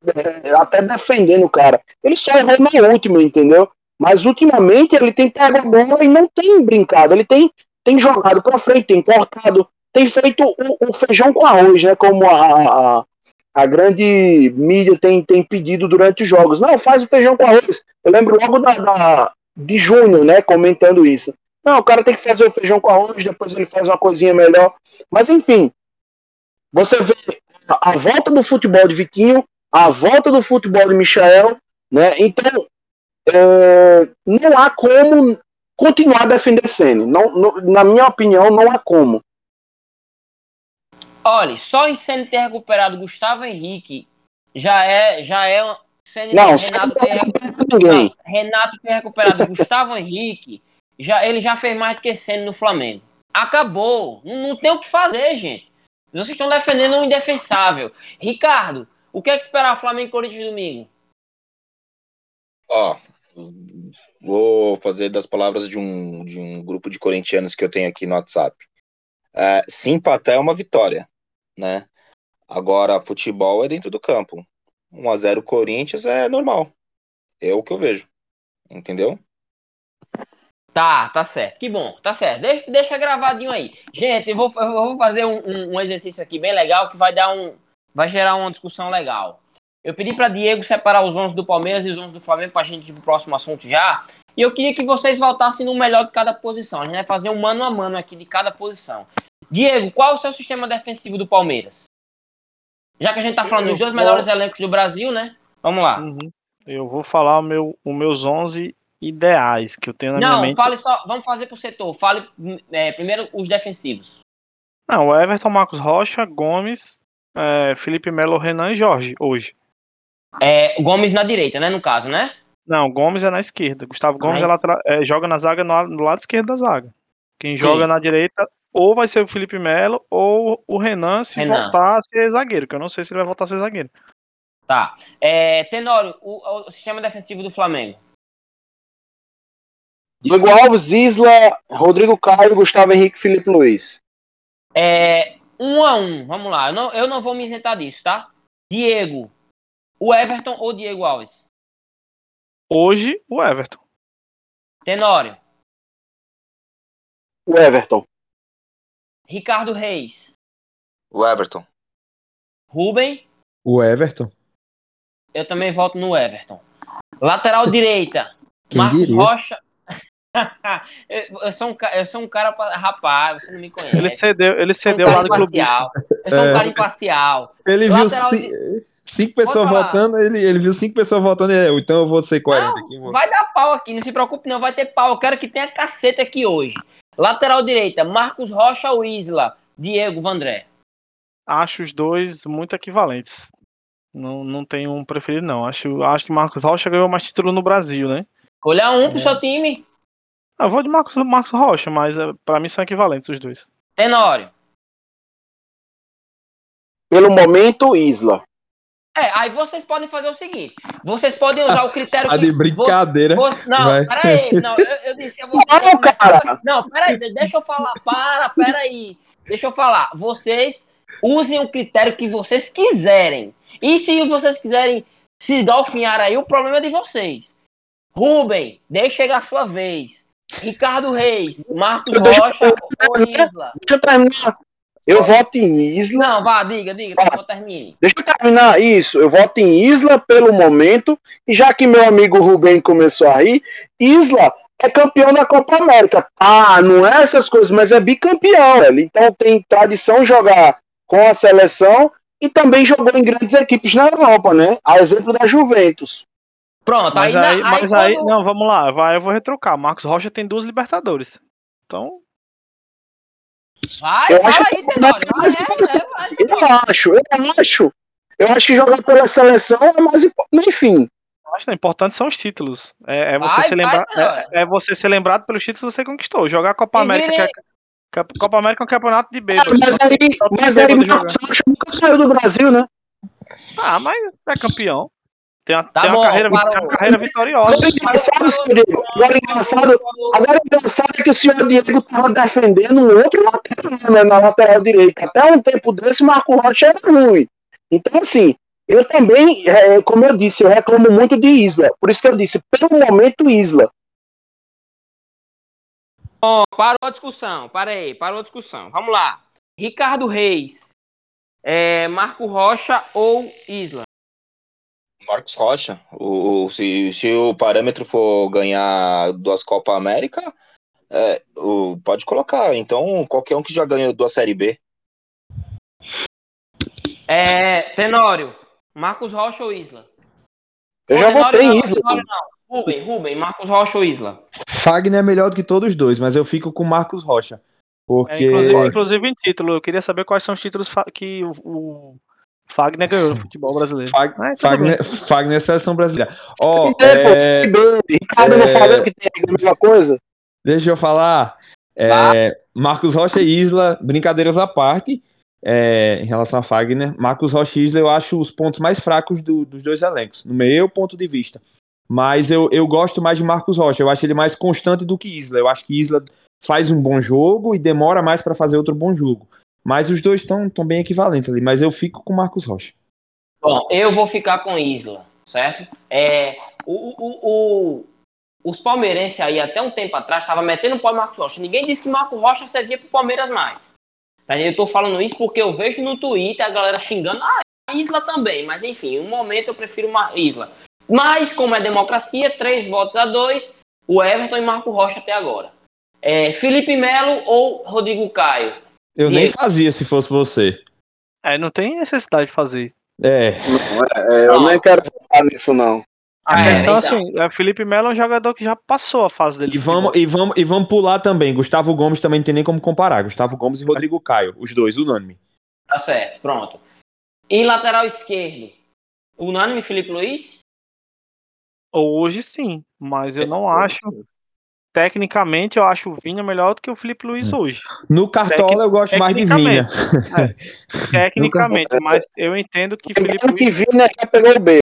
é, até defendendo o cara, ele só errou na última, entendeu? Mas ultimamente ele tem pego a bola e não tem brincado, ele tem, tem jogado para frente, tem cortado, tem feito o, o, feijão com arroz, né? Como a, a, a, grande mídia tem, tem pedido durante os jogos. Não, faz o feijão com arroz. Eu lembro logo da, da de Júnior, né? Comentando isso. Não, o cara tem que fazer o feijão com arroz, depois ele faz uma coisinha melhor. Mas enfim, você vê a, volta do futebol de Vitinho, a volta do futebol de Michael, né? Então, é, não há como continuar a defender Senna. Não, não, na minha opinião, não há como. Olha, só em Senna ter recuperado Gustavo Henrique já é. Já é Senna, não, Renato, ter, Renato ter recuperado Gustavo Henrique, já, ele já fez mais do que Senna no Flamengo. Acabou. Não, não tem o que fazer, gente. Vocês estão defendendo o indefensável. Ricardo, o que é que esperar Flamengo e Corinthians domingo? Ó, vou fazer das palavras de um, de um grupo de corintianos que eu tenho aqui no WhatsApp. É, se empatar é uma vitória né? Agora, futebol é dentro do campo. 1 a 0 Corinthians é normal. É o que eu vejo. Entendeu? Tá, tá certo. Que bom, tá certo. Deixa, deixa gravadinho aí. Gente, eu vou, eu vou fazer um, um, um, exercício aqui bem legal que vai dar um. Vai gerar uma discussão legal. Eu pedi para Diego separar os 11 do Palmeiras e os 11 do Flamengo para a gente ir pro próximo assunto já. E eu queria que vocês voltassem no melhor de cada posição. A gente vai fazer um mano a mano aqui de cada posição. Diego, qual é o seu sistema defensivo do Palmeiras? Já que a gente tá falando Eu dos dois vou- melhores elencos do Brasil, né? Vamos lá. Uhum. Eu vou falar o meu, os meus 11 ideais que eu tenho na minha Não, mente. fale só. Vamos fazer pro setor. Fale é, primeiro os defensivos. Não, o Everton, Marcos Rocha, Gomes, é, Felipe Melo, Renan e Jorge, hoje. É, Gomes na direita, né? No caso, né? Não, Gomes é na esquerda. Gustavo Gomes é Mas- lateral- é, joga na zaga no, no lado esquerdo da zaga. Quem joga na direita ou vai ser o Felipe Melo ou o Renan se Renan. voltar a ser zagueiro, que eu não sei se ele vai voltar a ser zagueiro. Tá. É, Tenório, o, o sistema defensivo do Flamengo. Diego Alves, Isla, Rodrigo Caio, Gustavo Henrique, Felipe Luiz. É, um a um. Vamos lá. Eu não, eu não vou me isentar disso, tá? Diego. O Everton ou Diego Alves? Hoje, o Everton. Tenório. O Everton. Ricardo Reis. O Everton. Rubem. O Everton. Eu também voto no Everton. Lateral direita. Quem Marcos diria? Rocha. eu, sou um, eu sou um cara. Rapaz, você não me conhece. Ele cedeu, ele um cedeu o cara lado clubista. imparcial. Eu sou um É. cara imparcial. Ele viu ci- cinco pessoas votando, ele, ele viu cinco pessoas votando, e eu, então eu vou ser coerente Não, aqui. vou- Vai dar pau aqui, não se preocupe não, vai ter pau. Eu quero que tenha caceta aqui hoje. Lateral direita, Marcos Rocha ou Isla? Diego Vandré. Acho os dois muito equivalentes. Não, não tenho um preferido, não. Acho, acho que Marcos Rocha ganhou mais título no Brasil, né? Escolha um pro É. seu time. Eu vou de Marcos, Marcos Rocha, mas é, pra mim são equivalentes os dois. Tenório. Pelo momento, Isla. É, aí vocês podem fazer o seguinte: vocês podem usar o critério que. de brincadeira. Você- você- não, Vai. peraí. Não, eu, eu disse, eu vou. Não, eu cara. Não, peraí, de- deixa eu falar. Para, peraí. Deixa eu falar. Vocês usem o critério que vocês quiserem. E se vocês quiserem se golfinhar aí, o problema é de vocês. Rubem, deixa chegar a sua vez. Ricardo Reis, Marcos Deixa- Rocha ou Isla? Deixa eu terminar. Eu voto em Isla. Não, vá, diga, diga, eu termine. Deixa eu terminar isso. Eu voto em Isla pelo momento. E já que meu amigo Rubem começou a rir, Isla é campeão da Copa América. Ah, não é essas coisas, mas é bicampeão. Velho. Então tem tradição jogar com a seleção e também jogou em grandes equipes na Europa, né? A exemplo da Juventus. Pronto, Mas aí, aí, mas aí aí- quando- não, vamos lá, vai, eu vou retrucar. Marcos Rocha tem duas Libertadores. Então, Vai, Eu fala acho aí, que- Tenório. Vai, é, é, vai. Eu acho, eu acho. Eu acho que jogar pela seleção é mais importante. Enfim, eu acho que o importante são os títulos. É, é você Vai, ser vai, lembra- Tenório. é, é você ser lembrado pelos títulos que você conquistou. Jogar a Copa Se América, virem- que é, Copa América é um campeonato de Ah, bêbados. mas aí, mas aí Marcos Rocha nunca saiu do Brasil, né? Ah, mas é campeão. Tem, uma- Tá tem bom, uma, carreira, parou. uma carreira vitoriosa. Agora engraçado, senhor Diego. Agora engraçado, agora engraçado é que o senhor Diego estava defendendo um outro lateral, né, na lateral direita. Até um tempo desse, Marco Rocha era ruim. Então, assim, eu também, é, como eu disse, eu reclamo muito de Isla. Por isso que eu disse, pelo momento, Isla. Bom, parou a discussão. Para aí, parou a discussão. Vamos lá. Ricardo Reis, é, Marco Rocha ou Isla? Marcos Rocha. O, o- se, se o parâmetro for ganhar duas Copa América, é, o- pode colocar. Então, qualquer um que já ganhou duas Série B. É, Tenório, Marcos Rocha ou Isla? Eu Ô, já votei em Isla. Tenório não. Rubem, Rubem, Marcos Rocha ou Isla? Fagner é melhor do que todos os dois, mas eu fico com Marcos Rocha. É, Porque. inclusive, inclusive em título, eu queria saber quais são os títulos que o, o Fagner ganhou no futebol brasileiro. Fag- Fagner, Fagner é seleção brasileira. Ó, pô, é, B. Ricardo não é- falou que tem a mesma coisa? deixa eu falar. É, Marcos Rocha e Isla, brincadeiras à parte, é, em relação a Fagner. Marcos Rocha e Isla eu acho os pontos mais fracos do- dos dois elencos, no meu ponto de vista. Mas eu, eu gosto mais de Marcos Rocha, eu acho ele mais constante do que Isla. Eu acho que Isla faz um bom jogo e demora mais para fazer outro bom jogo. Mas os dois estão bem equivalentes ali, mas eu fico com Marcos Rocha. Bom, eu vou ficar com Isla, certo? É, o, o, o- os palmeirenses aí, até um tempo atrás, estavam metendo pau em Marcos Rocha. Ninguém disse que Marcos Rocha servia pro Palmeiras mais. Tá? Eu tô falando isso porque eu vejo no Twitter a galera xingando. Ah, Isla também. Mas enfim, no momento eu prefiro Mar Isla. Mas, como é democracia, três votos a dois, o Everton e Marco Rocha até agora. É, Felipe Melo ou Rodrigo Caio? Eu E nem aí? fazia se fosse você. É, não tem necessidade de fazer. É, Não, é, é, eu Não. nem quero falar nisso, não. A É, questão então. assim, é, Felipe Melo é um jogador que já passou a fase dele. e vamos, e, vamos, e vamos pular também. Gustavo Gomes também não tem nem como comparar. Gustavo Gomes e Rodrigo Caio, os dois, unânime. Tá certo, pronto. E lateral esquerdo? Unânime Felipe Luiz? Hoje sim, mas eu não acho. Tecnicamente, eu acho o Vinha melhor do que o Felipe Luiz hoje. No Cartola eu gosto mais de Vinha. Tecnicamente, mas eu entendo que Felipe que Luiz, Vina já pegou o B.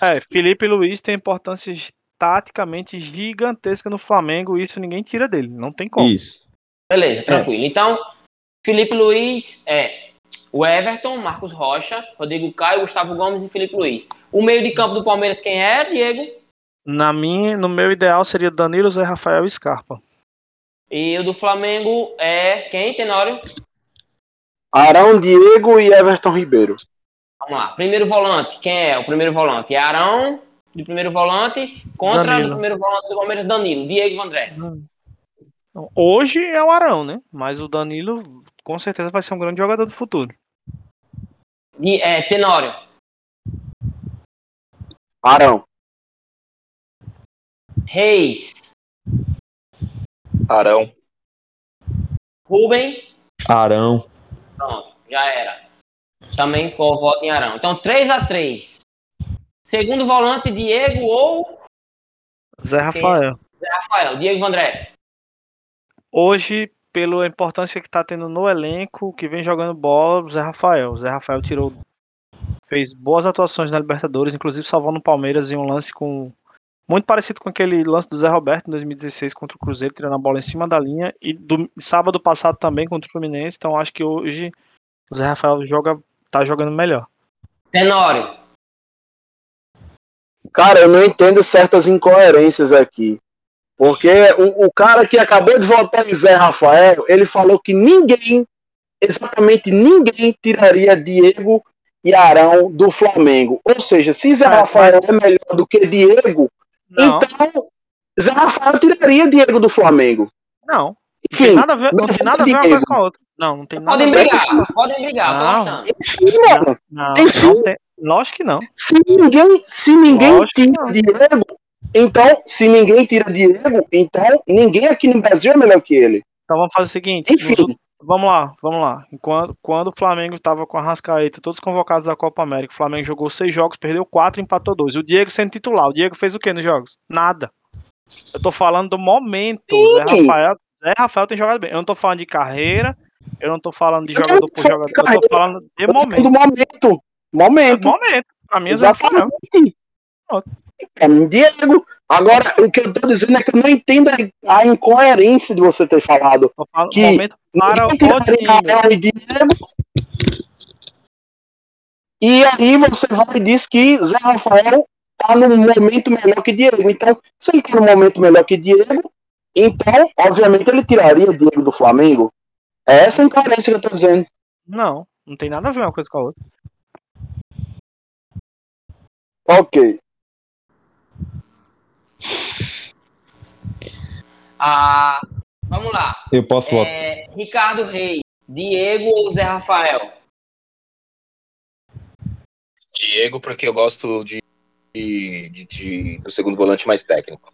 é, Felipe Luiz tem importância taticamente gigantesca no Flamengo e isso ninguém tira dele. Não tem como. Isso. Beleza, tranquilo. Então, Felipe Luiz é o Everton, Marcos Rocha, Rodrigo Caio, Gustavo Gomes e Felipe Luiz. O meio de campo do Palmeiras quem é, Diego? Na minha, no meu ideal seria Danilo, Zé Rafael e Scarpa. E o do Flamengo é quem, Tenório? Arão, Diego e Everton Ribeiro. Vamos lá. Primeiro volante, quem é o primeiro volante? É Arão, de primeiro volante, contra Danilo. o primeiro volante do Palmeiras, Danilo. Diego Vandré. Então, Hoje é o Arão, né? Mas o Danilo com certeza vai ser um grande jogador do futuro. Di- é, Tenório. Arão. Reis. Arão. Rubem. Arão. Pronto, já era. Também com o voto em Arão. Então, 3 a 3 Segundo volante, Diego ou Zé Rafael. Zé Rafael? Diego Vandré. Hoje, pela importância que tá tendo no elenco, que vem jogando bola, Zé Rafael. Zé Rafael tirou. Fez boas atuações na Libertadores, inclusive salvando o Palmeiras em um lance com. Muito parecido com aquele lance do Zé Roberto em 2016 contra o Cruzeiro, tirando a bola em cima da linha. E do sábado passado também contra o Fluminense. Então acho que hoje o Zé Rafael joga, tá jogando melhor. Tenório. Cara, eu não entendo certas incoerências aqui. Porque o, o cara que acabou de votar em Zé Rafael, ele falou que ninguém, exatamente ninguém, tiraria Diego e Arão do Flamengo. Ou seja, se Zé Rafael é melhor do que Diego, Não, então Zé Rafael tiraria Diego do Flamengo. não. Não Enfim, tem nada a ver, não não tem nada a ver uma coisa com a outra. Não, não tem nada Podem a ver. brigar, podem brigar, eu tô Não. achando. sim, mano. Não, Tem sim. não tem. Lógico que não. Se ninguém, se ninguém Lógico tira não. Diego, então, se ninguém tira Diego, então ninguém aqui no Brasil é melhor que ele. Então vamos fazer o seguinte. Enfim. Vamos lá, vamos lá. Enquanto, quando o Flamengo estava com a Rascaeta, todos convocados da Copa América, o Flamengo jogou seis jogos, perdeu quatro, empatou dois. O Diego sendo titular. O Diego fez o que nos jogos? Nada. Eu tô falando do momento. Zé. Rafael, Zé Rafael tem jogado bem. Eu não tô falando de carreira, eu não tô falando de Eu jogador por jogador. Eu tô carreira. falando de tô momento. do momento. Momento. Momento. Pra mim é Zé Rafael. Exatamente. Pra mim, Diego. Agora, o que eu tô dizendo é que eu não entendo a, incoerência de você ter falado. Falando Que momento para o e Diego. E aí você vai e diz que Zé Rafael tá num momento melhor que Diego. Então, se ele tá num momento melhor que Diego, então, obviamente, ele tiraria Diego do Flamengo. É essa incoerência que eu tô dizendo. Não, não tem nada a ver uma coisa com a outra. Ok. Ah, vamos lá. Eu posso votar. É, Ricardo Reis, Diego ou Zé Rafael? Diego, porque eu gosto de, de, de- de- do segundo volante mais técnico.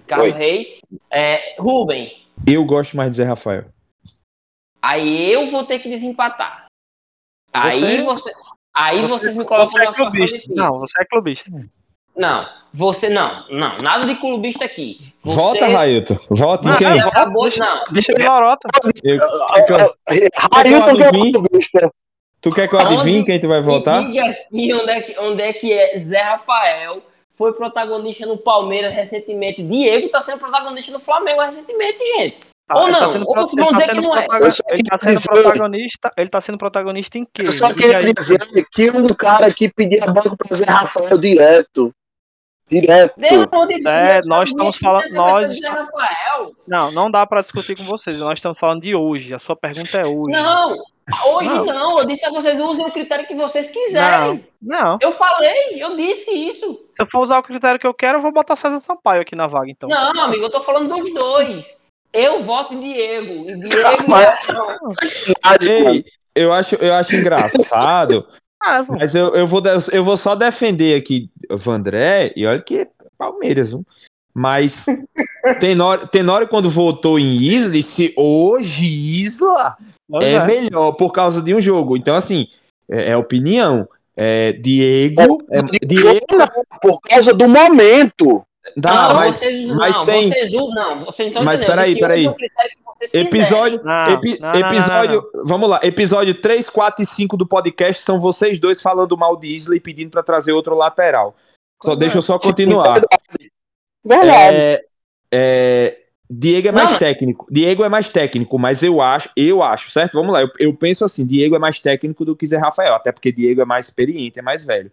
Ricardo Oi. Reis. É, Rubem, Eu gosto mais de Zé Rafael. aí eu vou ter que desempatar. Aí, Você- você, aí você- vocês me colocam Você numa é situação difícil. Não, você é clubista. Não, você não, não, nada de clubista aqui. Você, Vota, Railton. Vota em Não, quem? acabou, não. Deixa de lorota. Que Railton que é clubista. tu quer que eu adivinhe quem tu vai votar? Diga aqui onde é, que, onde é que é Zé Rafael foi protagonista no Palmeiras recentemente. Diego tá sendo protagonista no Flamengo recentemente, gente. Ou Ele tá não, sendo ou vocês vão ele tá dizer que sendo não é. Ele tá sendo protagonista. Ele tá sendo protagonista em quê? Eu só queria dizer que um cara que pedia banco pra Zé Rafael direto. Direto. Pelo amor de Deus, É, nós estamos falando- nós-. Não, não dá pra discutir com vocês. Nós estamos falando de hoje. A sua pergunta é hoje. Não, hoje Não. não. Eu disse a vocês usem o critério que vocês quiserem. Não, não. Eu falei, eu disse isso. Se eu for usar o critério que eu quero, eu vou botar César Sampaio aqui na vaga, então. Não, amigo, eu tô falando dos dois. Eu voto em Diego. E Diego Mas- é- eu acho, eu acho engraçado. É, pô. Mas eu, eu, vou, eu vou só defender aqui o Vandré, e olha que é Palmeiras, viu? Mas Tenório, Tenório, quando votou em Isla, se hoje Isla é, é. melhor por causa de um jogo. Então, assim, é, é opinião. É, Diego. É, Diego Por causa do momento. Dá, não, mas, vocês, mas não, tem vocês usam, não, vocês não estão Mas entendendo. peraí, Esse peraí. usa o critério que vocês quiserem. episódio. Não, epi- não, não, não, episódio. Vamos lá. Episódio 3, 4 e 5 do podcast são vocês dois falando mal de Isla e pedindo pra trazer outro lateral. Só deixa é. eu só continuar. Verdade. É, é, Diego é mais Não. técnico. Diego é mais técnico, mas eu acho, eu acho, certo? Vamos lá. Eu, eu penso assim: Diego é mais técnico do que Zé Rafael, até porque Diego é mais experiente, é mais velho.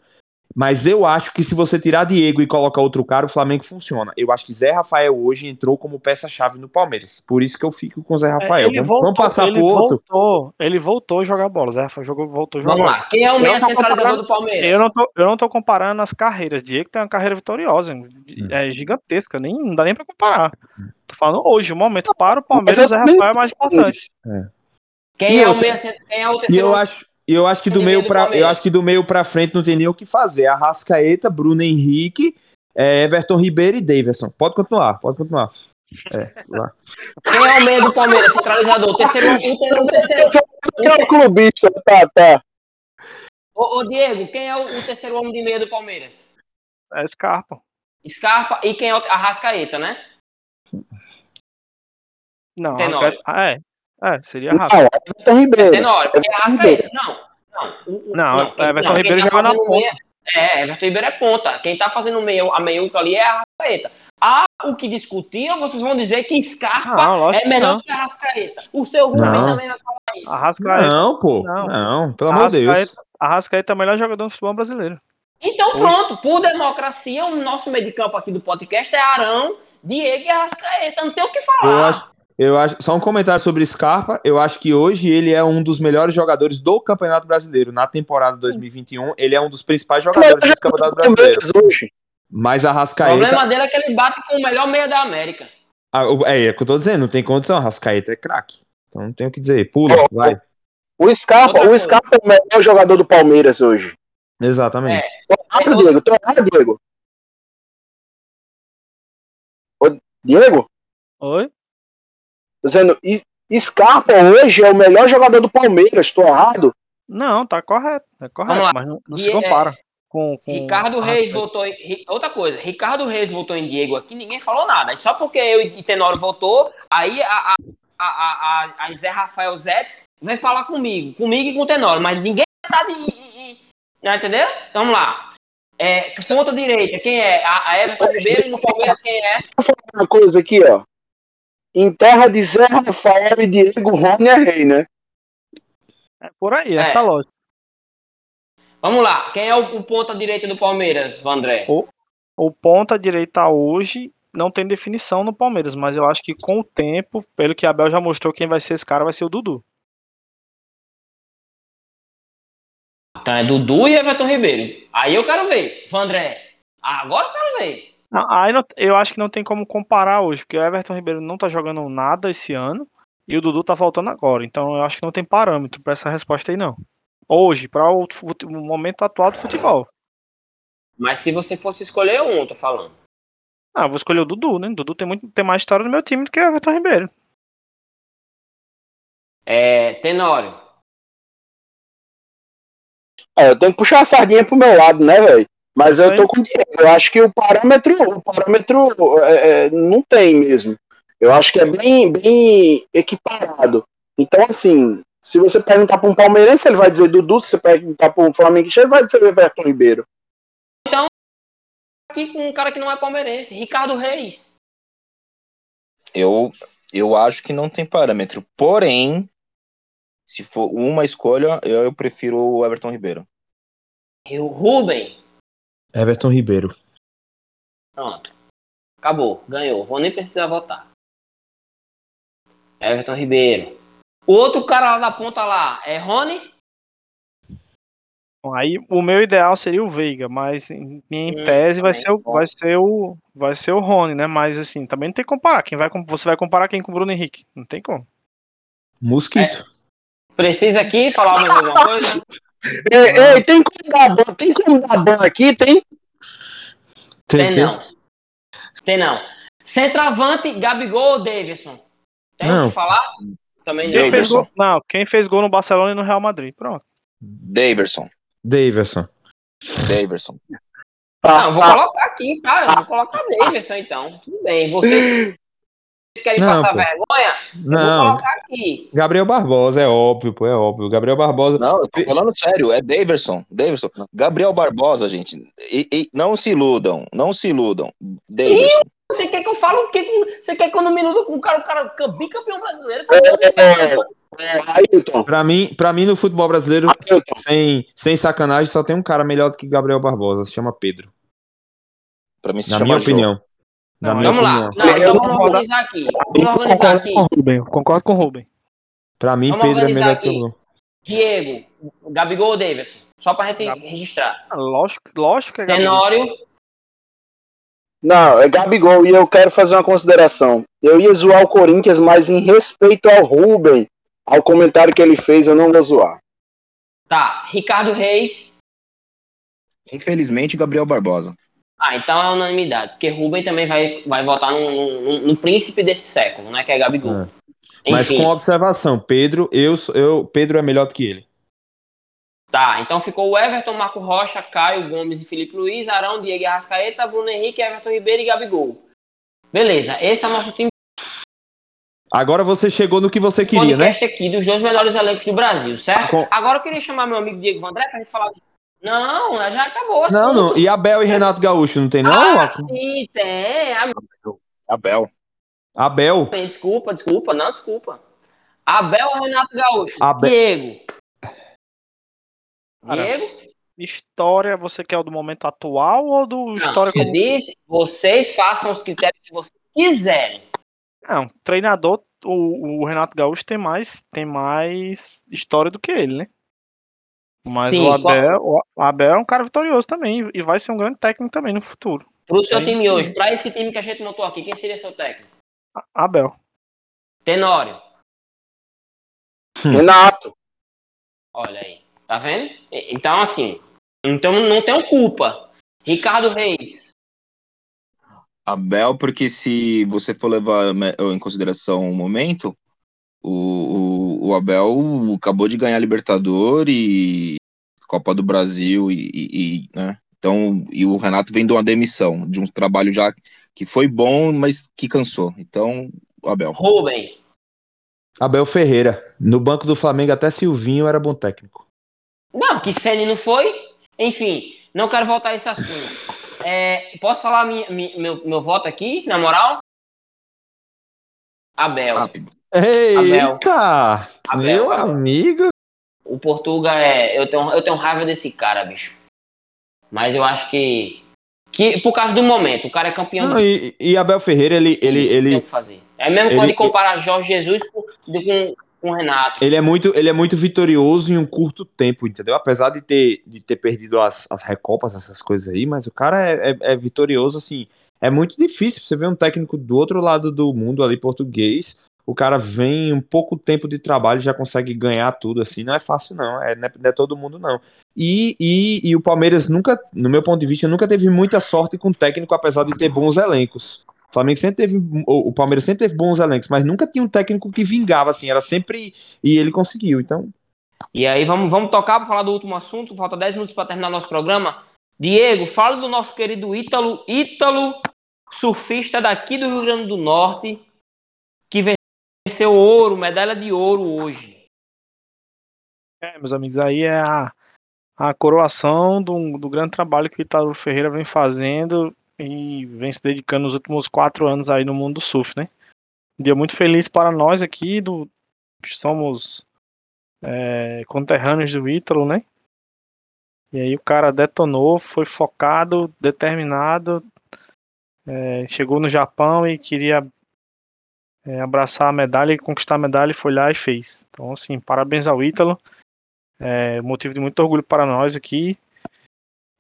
Mas eu acho que se você tirar Diego e colocar outro cara, o Flamengo funciona. Eu acho que Zé Rafael hoje entrou como peça-chave no Palmeiras. Por isso que eu fico com Zé Rafael. É, Ele Vamos, voltou, vamos passar pro outro. Voltou, ele voltou a jogar bola. Zé Rafael jogou, voltou a jogar Vamos lá. Quem é o meia centralizador comparando- do Palmeiras? Eu não, tô, eu não tô comparando as carreiras. Diego tem uma carreira vitoriosa. Hum. É gigantesca. Nem, não dá nem pra comparar. Tô falando hoje, o momento para o Palmeiras, Mas o Zé Rafael é mais importante. Quem E é o meia Quem é o E terceiro? eu acho, e eu acho que do meio meio para eu acho que do meio para frente não tem nem o que fazer. Arrascaeta, Bruno Henrique, é, Everton Ribeiro e Davidson. Pode continuar, pode continuar. É, lá. Quem é o meia do Palmeiras? Centralizador. O terceiro. O terceiro, o terceiro. Quem é o clubista? Tá, tá. Ô, ô, Diego, quem é o, o terceiro homem de meia do Palmeiras? É Scarpa. Scarpa e quem é o Arrascaeta, né? Não, Tenório. ah, é. É, seria Não, rápido. Everton Ribeiro. Tenório, porque é Arrascaeta. Não, não. O, o, Não, quem- Everton quem Ribeiro tá joga na fazendo meia- É, Everton Ribeiro é ponta. Quem tá fazendo meio, a meiuca ali é a Arrascaeta. Há o que discutir, ou vocês vão dizer que Scarpa Não, é melhor não. que a Arrascaeta. O seu Rubem Não. também vai falar isso. Arrascaeta, Não, pô. Não. Não, pelo amor de Deus. Arrascaeta, é o melhor jogador do futebol brasileiro. Então pronto, por democracia, o nosso meio de campo aqui do podcast é Arão, Diego e Arrascaeta. Não tem o que Eu falar. Eu acho, só um comentário sobre Scarpa. Eu acho que hoje ele é um dos melhores jogadores do Campeonato Brasileiro. Na temporada 2021, ele é um dos principais jogadores do Campeonato Brasileiro. Palmeiras hoje. Mas O Arrascaeta. problema dele é que ele bate com o melhor meia da América. Ah, o- É, é o que eu tô dizendo, não tem condição. Arrascaeta é craque. Então não tem o que dizer. Pula, Ó, vai. O Scarpa, Outra o coisa. Scarpa é o melhor jogador do Palmeiras hoje. Exatamente. Tô errado, Diego. Tô errado, Diego. Ô, Diego, Oi? Dizendo, Scarpa hoje é o melhor jogador do Palmeiras. Tô errado. Não, tá correto. É correto, mas não, não E se é- compara com, com Ricardo Reis votou em. Outra coisa, Ricardo Reis votou em Diego aqui, ninguém falou nada. Só porque eu e Tenório votou, aí a, a, a, a, a Zé Rafael Zetes vem falar comigo, comigo e com o Tenório, mas ninguém tá de. Não, entendeu? Então vamos lá. É, ponta direita, quem é? A, a Everton Ribeiro e no Palmeiras quem é? Uma coisa aqui, ó. Em terra de Zé Rafael e Diego Rony é rei, né? É por aí, É. essa lógica. Vamos lá, quem é o, o ponta direita do Palmeiras, Vandré? O ponta direita hoje não tem definição no Palmeiras, mas eu acho que com o tempo, pelo que a Abel já mostrou, quem vai ser esse cara vai ser o Dudu. Então é Dudu e Everton Ribeiro. Aí eu quero ver, Vandré. Agora eu quero ver. Não, Aí não- eu acho que não tem como comparar hoje, porque o Everton Ribeiro não tá jogando nada esse ano e o Dudu tá voltando agora. Então eu acho que não tem parâmetro pra essa resposta aí, não. Hoje, para o, momento atual do futebol. Mas se você fosse escolher um, eu tô falando. Ah, eu vou escolher o Dudu, né? O Dudu tem, muito, tem mais história no meu time do que o Everton Ribeiro. É, Tenório. É, eu tenho que puxar a sardinha pro meu lado, né, velho? Mas Isso eu tô com. Eu acho que o parâmetro, o parâmetro é, é, não tem mesmo. Eu acho que é bem, bem equiparado. Então, assim, se você perguntar para um palmeirense, ele vai dizer Dudu. Se você perguntar para um flamenguista, ele vai dizer Everton Ribeiro. Aqui com um cara que não é palmeirense, Ricardo Reis. Eu, eu acho que não tem parâmetro. Porém, se for uma escolha, eu, eu prefiro o Everton Ribeiro. E o Rubem. Everton Ribeiro. Pronto. Acabou. Ganhou. Vou nem precisar votar. Everton Ribeiro. O outro cara lá da ponta lá é Rony? Bom, Aí o meu ideal seria o Veiga, mas em, em Hum, tese vai também ser, o, vai ser o vai ser o Rony, né? Mas assim, também não tem que comparar. Quem vai, você vai comparar quem com o Bruno Henrique? Não tem como. Mosquito. Precisa aqui falar mais alguma coisa? Ei, ei, tem como dar ban, tem como dar ban aqui, tem? Tem não. Tem não. Centroavante, Gabigol ou Davidson? Tem Não. o que falar? Também Quem não. fez Daverson. gol, não, quem fez gol no Barcelona e no Real Madrid. Pronto. Daverson. Daverson. Daverson. Não, vou Ah, colocar aqui, tá? Eu vou colocar Davidson então. Tudo bem. Vocês querem Não, passar pô. vergonha? Eu vou Não, colocar aqui. Gabriel Barbosa, é óbvio, pô, é óbvio. Gabriel Barbosa. Não, eu tô falando sério, é Daverson. Daverson. Gabriel Barbosa, gente. E- e não se iludam, não se iludam. Daverson. Você quer que eu fale o quê? com- Você quer que eu não me iluda com o cara, o cara bicampeão brasileiro? é, é, Ailton, Pra mim, pra mim, no futebol brasileiro, Ailton, sem, sem sacanagem, só tem um cara melhor do que Gabriel Barbosa, se chama Pedro. Pra mim se Na chama minha Jô. opinião. Não, Vamos lá. opinião. Não, então Eu vamos organizar aqui. Vamos organizar aqui. com o Rubem. Concordo com o Rubem. Pra mim, Vamos Pedro é melhor que aqui. o Diego, Gabigol ou Davidson? Só pra gente Gab- registrar. Ah, Lógico, lógico que é Gabigol. Tenório, Não, é Gabigol e eu quero fazer uma consideração. Eu ia zoar o Corinthians, mas em respeito ao Rubem, ao comentário que ele fez, eu não vou zoar. tá. Ricardo Reis. Infelizmente, Gabriel Barbosa. Ah, então é unanimidade. Porque Rubem também vai, vai votar no, no, no príncipe desse século, né? Que é Gabigol. É. Mas com observação, Pedro, eu, eu, Pedro é melhor do que ele. tá. Então ficou o Everton, Marco Rocha, Caio Gomes e Felipe Luiz, Arão, Diego Arrascaeta, Bruno Henrique, Everton Ribeiro e Gabigol. Beleza, esse é o nosso time Agora você chegou no que você queria, né? podcast aqui dos dois melhores elencos do Brasil, certo? Com- Agora eu queria chamar meu amigo Diego Vandré pra gente falar. Não, já acabou. Não, assunto. não. E Abel e Renato Gaúcho, não tem não? Ah, sim, tem. Abel. Abel. desculpa, desculpa, não, desculpa. Abel ou Renato Gaúcho? Abel- Diego. Cara, Diego? História, você quer o do momento atual ou do Não, história como... disse, vocês façam os critérios que vocês quiserem. Não, treinador, o, o Renato Gaúcho tem mais, tem mais história do que ele, né? Mas Sim, o, qual- Abel, o Abel é um cara vitorioso também e vai ser um grande técnico também no futuro. Pro seu time hoje, pra esse time que a gente montou aqui, quem seria seu técnico? Abel. Tenório. Hum. Renato, Olha aí, tá vendo? Então, assim, então não tenho culpa. Ricardo Reis. Abel, porque se você for levar em consideração o momento, o, o, o Abel acabou de ganhar Libertadores, Copa do Brasil e, e- e, né? Então, e o Renato vem de uma demissão, de um trabalho já que foi bom, mas que cansou. Então, o Abel. Rubem. Abel Ferreira. No banco do Flamengo até Silvinho era bom técnico. Não, que Ceni não foi. Enfim, não quero voltar a esse assunto. É, posso falar minha- mi- meu, meu voto aqui, na moral? Abel. Rápido. Eita! Abel, Meu Abel. amigo. O Portuga é. Eu tenho, eu tenho raiva desse cara, bicho. Mas eu acho que. que por causa do momento, o cara é campeão Não, do e, e Abel Ferreira, ele, ele, ele, que fazer. É mesmo ele- quando comparar Jorge Jesus com, com, com o Renato. ele é muito, ele é muito vitorioso em um curto tempo, entendeu? Apesar de ter, de ter perdido as, as recopas, essas coisas aí, mas o cara é, é, é vitorioso, assim. É muito difícil você ver um técnico do outro lado do mundo ali, português. O cara vem um pouco tempo de trabalho já consegue ganhar tudo, assim. Não é fácil, não. É, não é, não é todo mundo, não. E, e, e o Palmeiras nunca, no meu ponto de vista, nunca teve muita sorte com o técnico, apesar de ter bons elencos. O Flamengo sempre teve. O Palmeiras sempre teve bons elencos, mas nunca tinha um técnico que vingava, assim. Era sempre. E ele conseguiu. Então, E aí vamos, vamos tocar para falar do último assunto. Falta 10 minutos para terminar nosso programa. Diego, fala do nosso querido Ítalo, Ítalo, surfista daqui do Rio Grande do Norte, que venceu ouro, medalha de ouro hoje. É, meus amigos, aí é a, a coroação do, do grande trabalho que o Italo Ferreira vem fazendo e vem se dedicando nos últimos quatro anos aí no mundo do surf, né? Um dia muito feliz para nós aqui, do, que somos é, conterrâneos do Ítalo, né? E aí o cara detonou, foi focado, determinado, é, chegou no Japão e queria é, abraçar a medalha e conquistar a medalha e foi lá e fez. Então, assim, parabéns ao Ítalo. É motivo de muito orgulho para nós aqui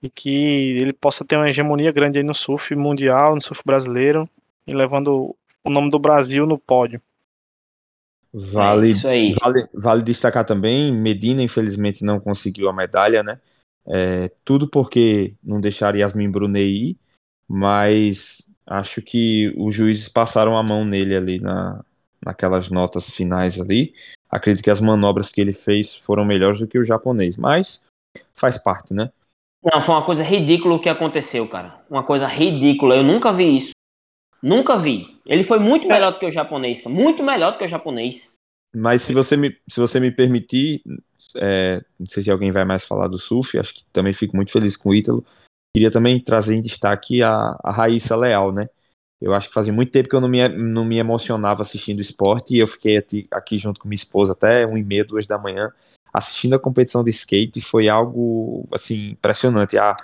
e que ele possa ter uma hegemonia grande aí no surf mundial, no surf brasileiro e levando o nome do Brasil no pódio. Vale, É isso aí. vale, vale destacar também, Medina infelizmente não conseguiu a medalha, né? É, tudo porque não deixaria Yasmin Brunet ir, mas acho que os juízes passaram a mão nele ali na, naquelas notas finais ali. Acredito que as manobras que ele fez foram melhores do que o japonês, mas faz parte, né? Não, foi uma coisa ridícula o que aconteceu, cara. Uma coisa ridícula. Eu nunca vi isso. Nunca vi. Ele foi muito melhor do que o japonês, cara. Muito melhor do que o japonês. Mas se você me, se você me permitir, é, não sei se alguém vai mais falar do surf, acho que também fico muito feliz com o Ítalo. Queria também trazer em destaque a, a Raíssa Leal, né? Eu acho que fazia muito tempo que eu não me, não me emocionava assistindo esporte e eu fiquei aqui, junto com minha esposa até um e meia, duas da manhã, assistindo a competição de skate. Foi algo, assim, impressionante. A,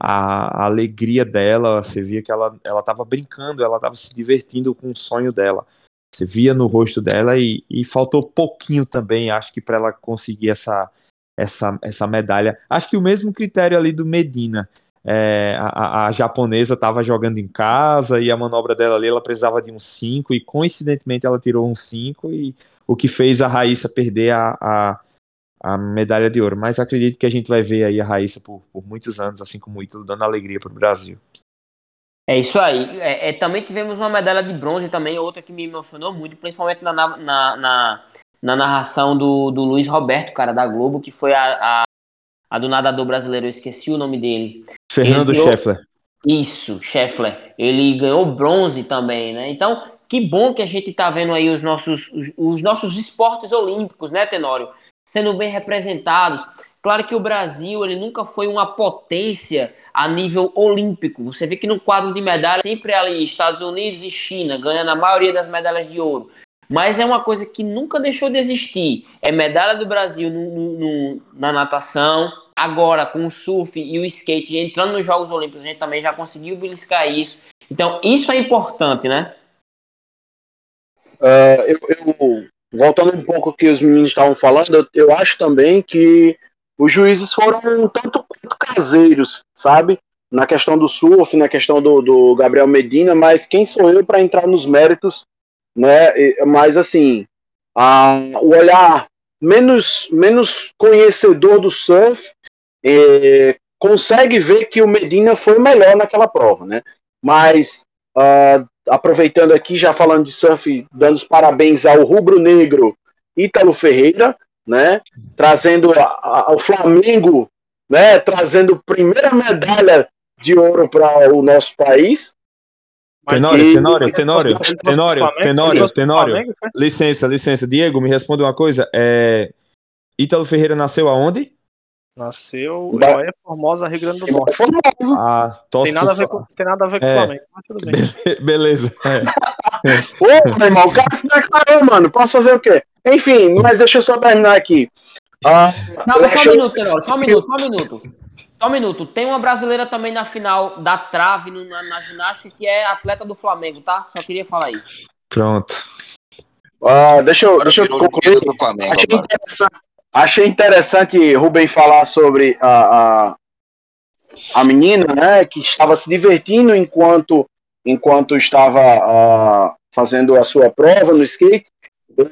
a, a alegria dela, você via que ela ela estava brincando, ela estava se divertindo com o sonho dela. Você via no rosto dela e, e faltou pouquinho também, acho que para ela conseguir essa, essa, essa medalha. Acho que o mesmo critério ali do Medina. É, a, a, japonesa estava jogando em casa e a manobra dela ali ela precisava de um 5 e coincidentemente ela tirou um 5 e o que fez a Raíssa perder a, a, a, medalha de ouro. Mas acredito que a gente vai ver aí a Raíssa por, por muitos anos, assim como o Ítalo, dando alegria para o Brasil. É isso aí. É, é, também tivemos uma medalha de bronze também, outra que me emocionou muito, principalmente na, na, na, na narração do, do Luiz Roberto, cara, da Globo, que foi a, a, do nadador brasileiro, eu esqueci o nome dele. Fernando ganhou... Scheffler. Isso, Scheffler. Ele ganhou bronze também, né? Então, que bom que a gente tá vendo aí os nossos, os, os nossos esportes olímpicos, né, Tenório? Sendo bem representados. Claro que o Brasil, ele nunca foi uma potência a nível olímpico. Você vê que no quadro de medalhas, sempre ali Estados Unidos e China ganhando a maioria das medalhas de ouro. Mas é uma coisa que nunca deixou de existir. É medalha do Brasil no, no, no, na natação, agora com o surf e o skate entrando nos Jogos Olímpicos, a gente também já conseguiu beliscar isso. Então, isso é importante, né? Uh, eu, eu, voltando um pouco ao que os meninos estavam falando, eu, eu acho também que os juízes foram tanto caseiros, sabe? Na questão do surf, na questão do, do Gabriel Medina, mas quem sou eu para entrar nos méritos, né? Mas assim, a, o olhar menos, menos conhecedor do surf é, consegue ver que o Medina foi melhor naquela prova, né? Mas uh, aproveitando aqui, já falando de surf, dando os parabéns ao rubro-negro Ítalo Ferreira, né? Trazendo ao Flamengo, né? Trazendo primeira medalha de ouro para o nosso país. Tenório, Tenório, Tenório, Tenório, Tenório, Tenório, licença, licença. Diego, me responde uma coisa. É... Ítalo Ferreira nasceu aonde? Nasceu em Bahia Formosa, Rio Grande do Norte. Formosa. Ah, tem nada, a ver com, tem nada a ver com o é. Flamengo, mas tudo bem. Beleza. É. Ô, meu irmão, o cara se declarou, mano. Posso fazer o quê? Enfim, mas deixa eu só terminar aqui. Ah, Não, só um minuto, Tenor, só um minuto, só um minuto. Só um minuto. Tem uma brasileira também na final da trave na, na, ginástica que é atleta do Flamengo, tá? Só queria falar isso. Pronto. Ah, deixa eu, deixa eu concluir. Achei interessante, achei interessante Rubem falar sobre a, a, a menina, né, que estava se divertindo enquanto enquanto estava fazendo a sua prova no skate. Eu,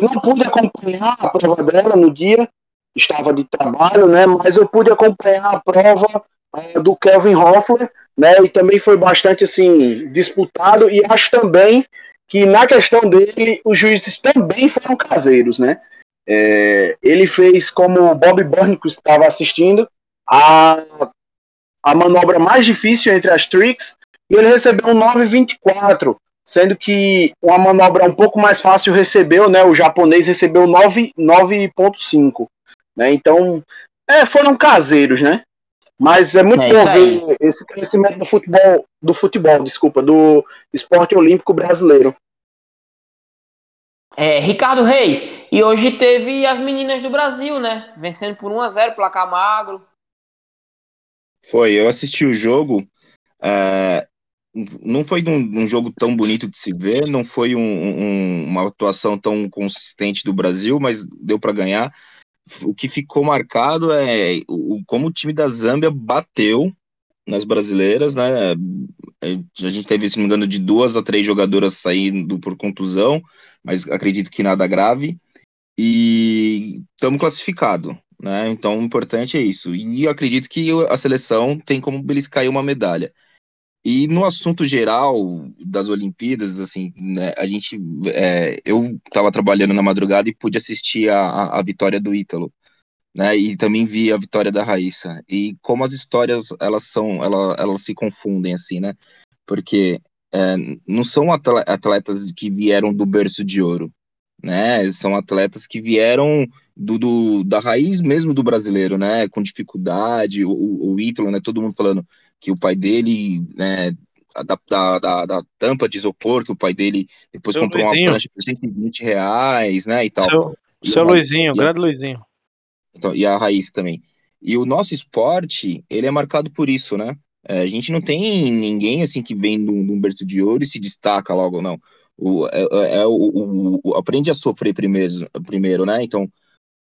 não pude acompanhar a prova dela no dia, estava de trabalho, né? Mas eu pude acompanhar a prova uh, do Kelvin Hoffler, né? E também foi bastante assim disputado e acho também que na questão dele os juízes também foram caseiros, né? É, ele fez como o Bob Burnick estava assistindo a, a manobra mais difícil entre as tricks e ele recebeu um 9,24 sendo que uma manobra um pouco mais fácil recebeu, né? O japonês recebeu 9,5. Né? Então, é, foram caseiros, né? Mas é muito é bom ver esse crescimento do futebol, do futebol, desculpa, do esporte olímpico brasileiro. É, Ricardo Reis, e hoje teve as meninas do Brasil, né? Vencendo por 1 a 0 placar magro. Foi, eu assisti o jogo. Uh, não foi um, um, jogo tão bonito de se ver, não foi um, um, uma atuação tão consistente do Brasil, mas deu para ganhar. O que ficou marcado é o, como o time da Zâmbia bateu nas brasileiras, né? A gente teve, se engano, de duas a três jogadoras saindo por contusão, mas acredito que nada grave. E estamos classificados, né? Então, o importante é isso. E acredito que a seleção tem como beliscar uma medalha. E no assunto geral das Olimpíadas, assim, né, a gente, é, eu estava trabalhando na madrugada e pude assistir a, a, vitória do Ítalo, né, e também vi a vitória da Raíssa. E como as histórias elas são, elas, elas se confundem assim, né? Porque é, não são atletas que vieram do berço de ouro, né? São atletas que vieram do, do, da raiz mesmo do brasileiro, né? Com dificuldade, o, o Ítalo, né? Todo mundo falando que o pai dele, né? Da, da, da, tampa de isopor que o pai dele depois seu comprou Luizinho. uma prancha por 120 reais, né? E tal. Seu, e seu Luizinho, grande a, Luizinho. Então, e a raiz também. E o nosso esporte, ele é marcado por isso, né? É, a gente não tem ninguém assim que vem de um berço de ouro e se destaca logo, não. O, é, é, é o, o, aprende a sofrer primeiro, primeiro, né? Então,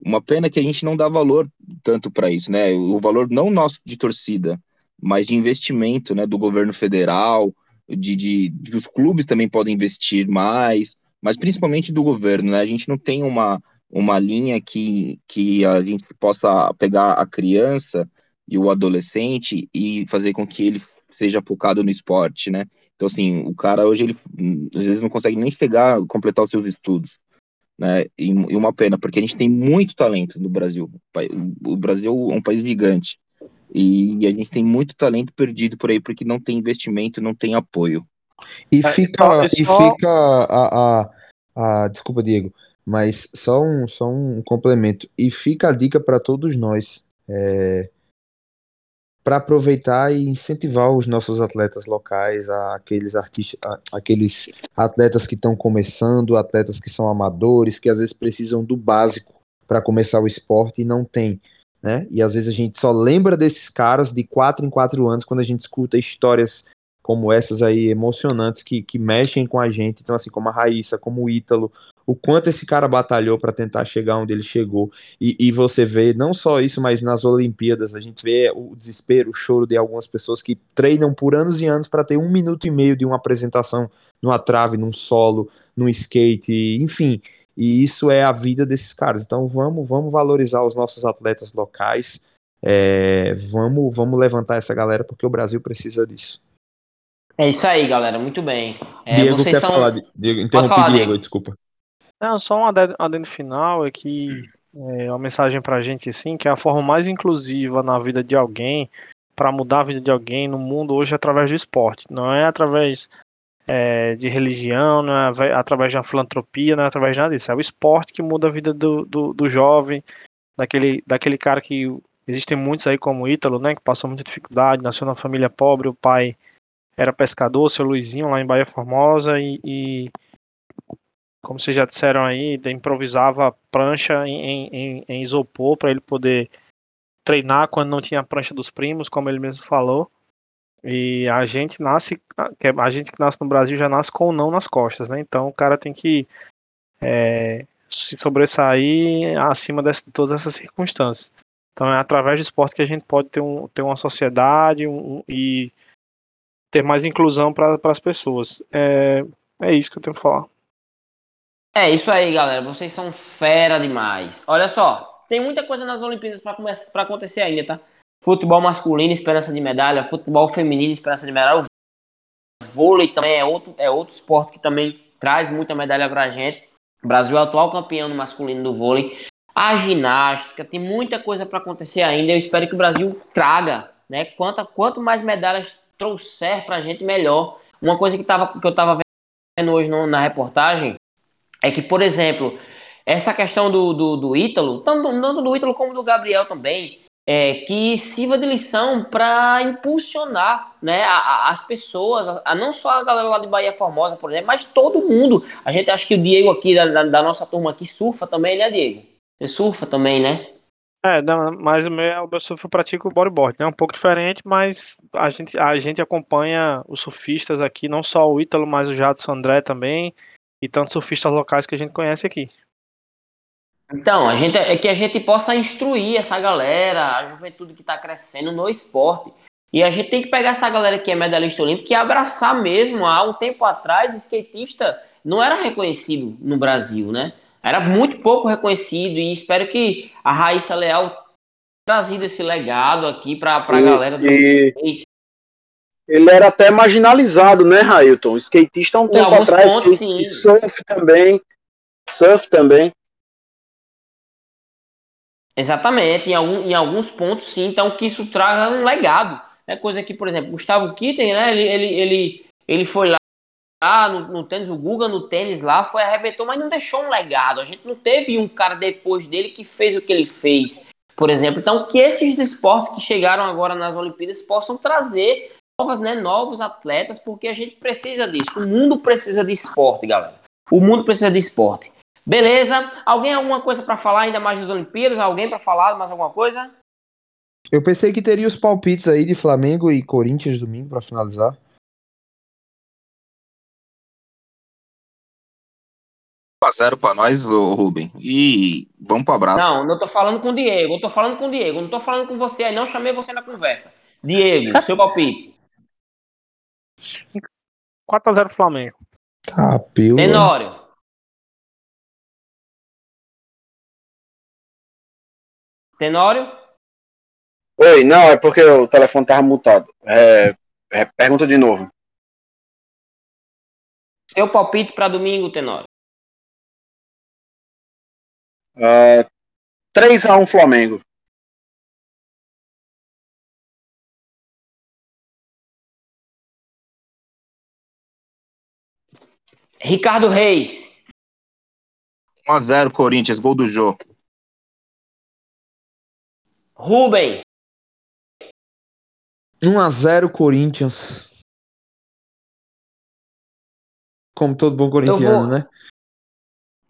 uma pena que a gente não dá valor tanto para isso, né? O valor não nosso de torcida, mas de investimento, né? Do governo federal, de, de, de os clubes também podem investir mais, mas principalmente do governo, né? A gente não tem uma, uma linha que, que a gente possa pegar a criança e o adolescente e fazer com que ele seja focado no esporte, né? Então, assim, o cara hoje, ele às vezes não consegue nem chegar, completar os seus estudos, né? E, e uma pena, porque a gente tem muito talento no Brasil. O Brasil é um país gigante. E a gente tem muito talento perdido por aí, porque não tem investimento, não tem apoio. E é, fica, e fica a, a, a, desculpa, Diego, mas só um, só um complemento. E fica a dica para todos nós. É, para aproveitar e incentivar os nossos atletas locais, aqueles artistas, aqueles atletas que estão começando, atletas que são amadores, que às vezes precisam do básico para começar o esporte e não tem, né? E às vezes a gente só lembra desses caras de quatro em quatro anos quando a gente escuta histórias como essas aí emocionantes que, que mexem com a gente, então assim como a Raíssa, como o Ítalo, o quanto esse cara batalhou para tentar chegar onde ele chegou. E, e, você vê não só isso, mas nas Olimpíadas a gente vê o desespero, o choro de algumas pessoas que treinam por anos e anos para ter um minuto e meio de uma apresentação numa trave, num solo, num skate, enfim. E isso é a vida desses caras. Então vamos, vamos valorizar os nossos atletas locais. É, vamos, vamos levantar essa galera porque o Brasil precisa disso. É isso aí, galera. Muito bem. É, Diego quer são... falar. Diego, interrompi falar, Diego, Diego, desculpa. Não, só um adendo final é que é uma mensagem pra gente assim, que é a forma mais inclusiva na vida de alguém, para mudar a vida de alguém no mundo hoje é através do esporte. Não é através é, de religião, não é através de uma filantropia, não é através de nada disso. É o esporte que muda a vida do, do, do jovem, daquele, daquele cara que existem muitos aí como o Ítalo, né, que passou muita dificuldade, nasceu numa família pobre, o pai era pescador, seu Luizinho lá em Bahia Formosa e, e como vocês já disseram aí, improvisava prancha em, em, em isopor para ele poder treinar quando não tinha a prancha dos primos, como ele mesmo falou. E a gente nasce, a gente que nasce no Brasil já nasce com o não nas costas, né? Então o cara tem que é, se sobressair acima de todas essas circunstâncias. Então é através do esporte que a gente pode ter, um, ter uma sociedade um, e ter mais inclusão para as pessoas. É, é isso que eu tenho que falar. É isso aí, galera. Vocês são fera demais. Olha só, tem muita coisa nas Olimpíadas para acontecer ainda, tá? Futebol masculino, esperança de medalha. Futebol feminino, esperança de medalha. O vôlei também é outro, é outro esporte que também traz muita medalha pra gente. O Brasil é o atual campeão no masculino do vôlei. A ginástica, tem muita coisa para acontecer ainda. Eu espero que o Brasil traga, né? Quanto, quanto mais medalhas trouxer pra gente, melhor. Uma coisa que, tava, que eu tava vendo hoje no, na reportagem é que, por exemplo, essa questão do, do, do Ítalo, tanto, tanto do Ítalo como do Gabriel também, é, que sirva de lição para impulsionar né, a, a, as pessoas, a, a, não só a galera lá de Bahia Formosa, por exemplo, mas todo mundo. A gente acha que o Diego aqui, da, da, da nossa turma aqui, surfa também, né, Diego? Você surfa também, né? É, não, mas o meu, o meu surf eu pratico bodyboard, né? Um pouco diferente, mas a gente, a gente acompanha os surfistas aqui, não só o Ítalo, mas o Jadson André também e tantos surfistas locais que a gente conhece aqui. Então, a gente é que a gente possa instruir essa galera, a juventude que está crescendo no esporte. E a gente tem que pegar essa galera que é medalhista olímpica e abraçar mesmo. Há um tempo atrás, skatista não era reconhecido no Brasil, né? Era muito pouco reconhecido e espero que a Raíssa Leal trazido esse legado aqui para a galera do e- skate. Ele era até marginalizado, né, Railton? Skatista há um Em tempo atrás, pontos, skate- surf também. Surf também. Exatamente, em, algum, em alguns pontos sim, então que isso traga um legado. É coisa que, por exemplo, Gustavo Kitten, né? Ele, ele, ele, ele foi lá no, no tênis, o Guga no tênis lá, foi arrebentou, mas não deixou um legado. A gente não teve um cara depois dele que fez o que ele fez, por exemplo. Então, que esses esportes que chegaram agora nas Olimpíadas possam trazer novas, né, novos atletas, porque a gente precisa disso. O mundo precisa de esporte, galera. O mundo precisa de esporte. Beleza? Alguém alguma coisa para falar ainda mais das Olimpíadas? Alguém para falar mais alguma coisa? Eu pensei que teria os palpites aí de Flamengo e Corinthians domingo pra finalizar. a 0 pra nós, Rubem. E vamos pro abraço. Não, não tô falando com o Diego. Eu tô falando com o Diego. Não tô falando com você aí. Não chamei você na conversa. Diego, seu palpite. 4x0 Flamengo. Capeu. Tenório. Tenório? Oi, não, é porque o telefone tava mutado. É, é, pergunta de novo. Seu palpite para domingo, Tenório. Uh, 3x1 Flamengo. Ricardo Reis. 1x0 Corinthians, gol do Jô. Rubem. 1x0 Corinthians. Como todo bom corintiano, Eu vou- né?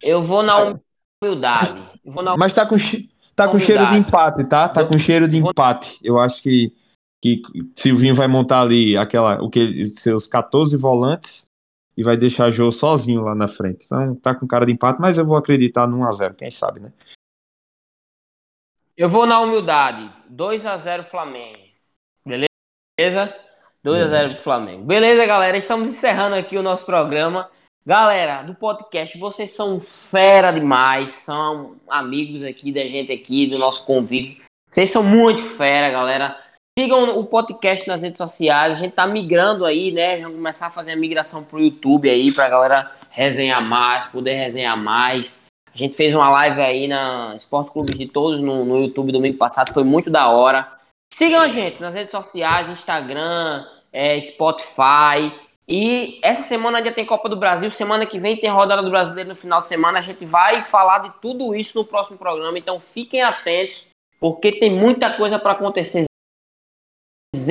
Eu vou na humildade. Eu vou na Mas tá com, tá com Humildade. cheiro de empate, tá? Tá Vou- com cheiro de vou- empate. Eu acho que, que Silvinho vai montar ali aquela, o que, seus 14 volantes e vai deixar Jô sozinho lá na frente. Então tá com cara de empate, mas eu vou acreditar no 1x0, quem sabe, né? Eu vou na humildade. 2 a 0 Flamengo. Beleza? 2 a 0 pro Flamengo. Beleza, galera? Estamos encerrando aqui o nosso programa. Galera do podcast, vocês são fera demais, são amigos aqui da gente aqui, do nosso convívio. Vocês são muito fera, galera. Sigam o podcast nas redes sociais. A gente tá migrando aí, né? Vamos começar a fazer a migração pro YouTube aí, pra galera resenhar mais, poder resenhar mais. A gente fez uma live aí na Esporte Clubes de Todos no, no YouTube domingo passado, foi muito da hora. Sigam a gente nas redes sociais, Instagram, é, Spotify. E essa semana ainda tem Copa do Brasil, semana que vem tem rodada do Brasileiro no final de semana. A gente vai falar de tudo isso no próximo programa, então fiquem atentos, porque tem muita coisa para acontecer.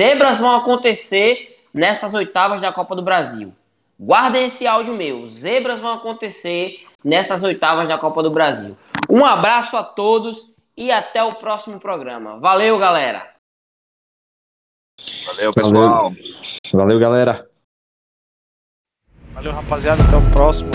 Zebras vão acontecer nessas oitavas da Copa do Brasil. Guardem esse áudio meu. Zebras vão acontecer nessas oitavas da Copa do Brasil. Um abraço a todos e até o próximo programa. Valeu, galera! Valeu, pessoal. Valeu, galera. Valeu, rapaziada. Até o próximo.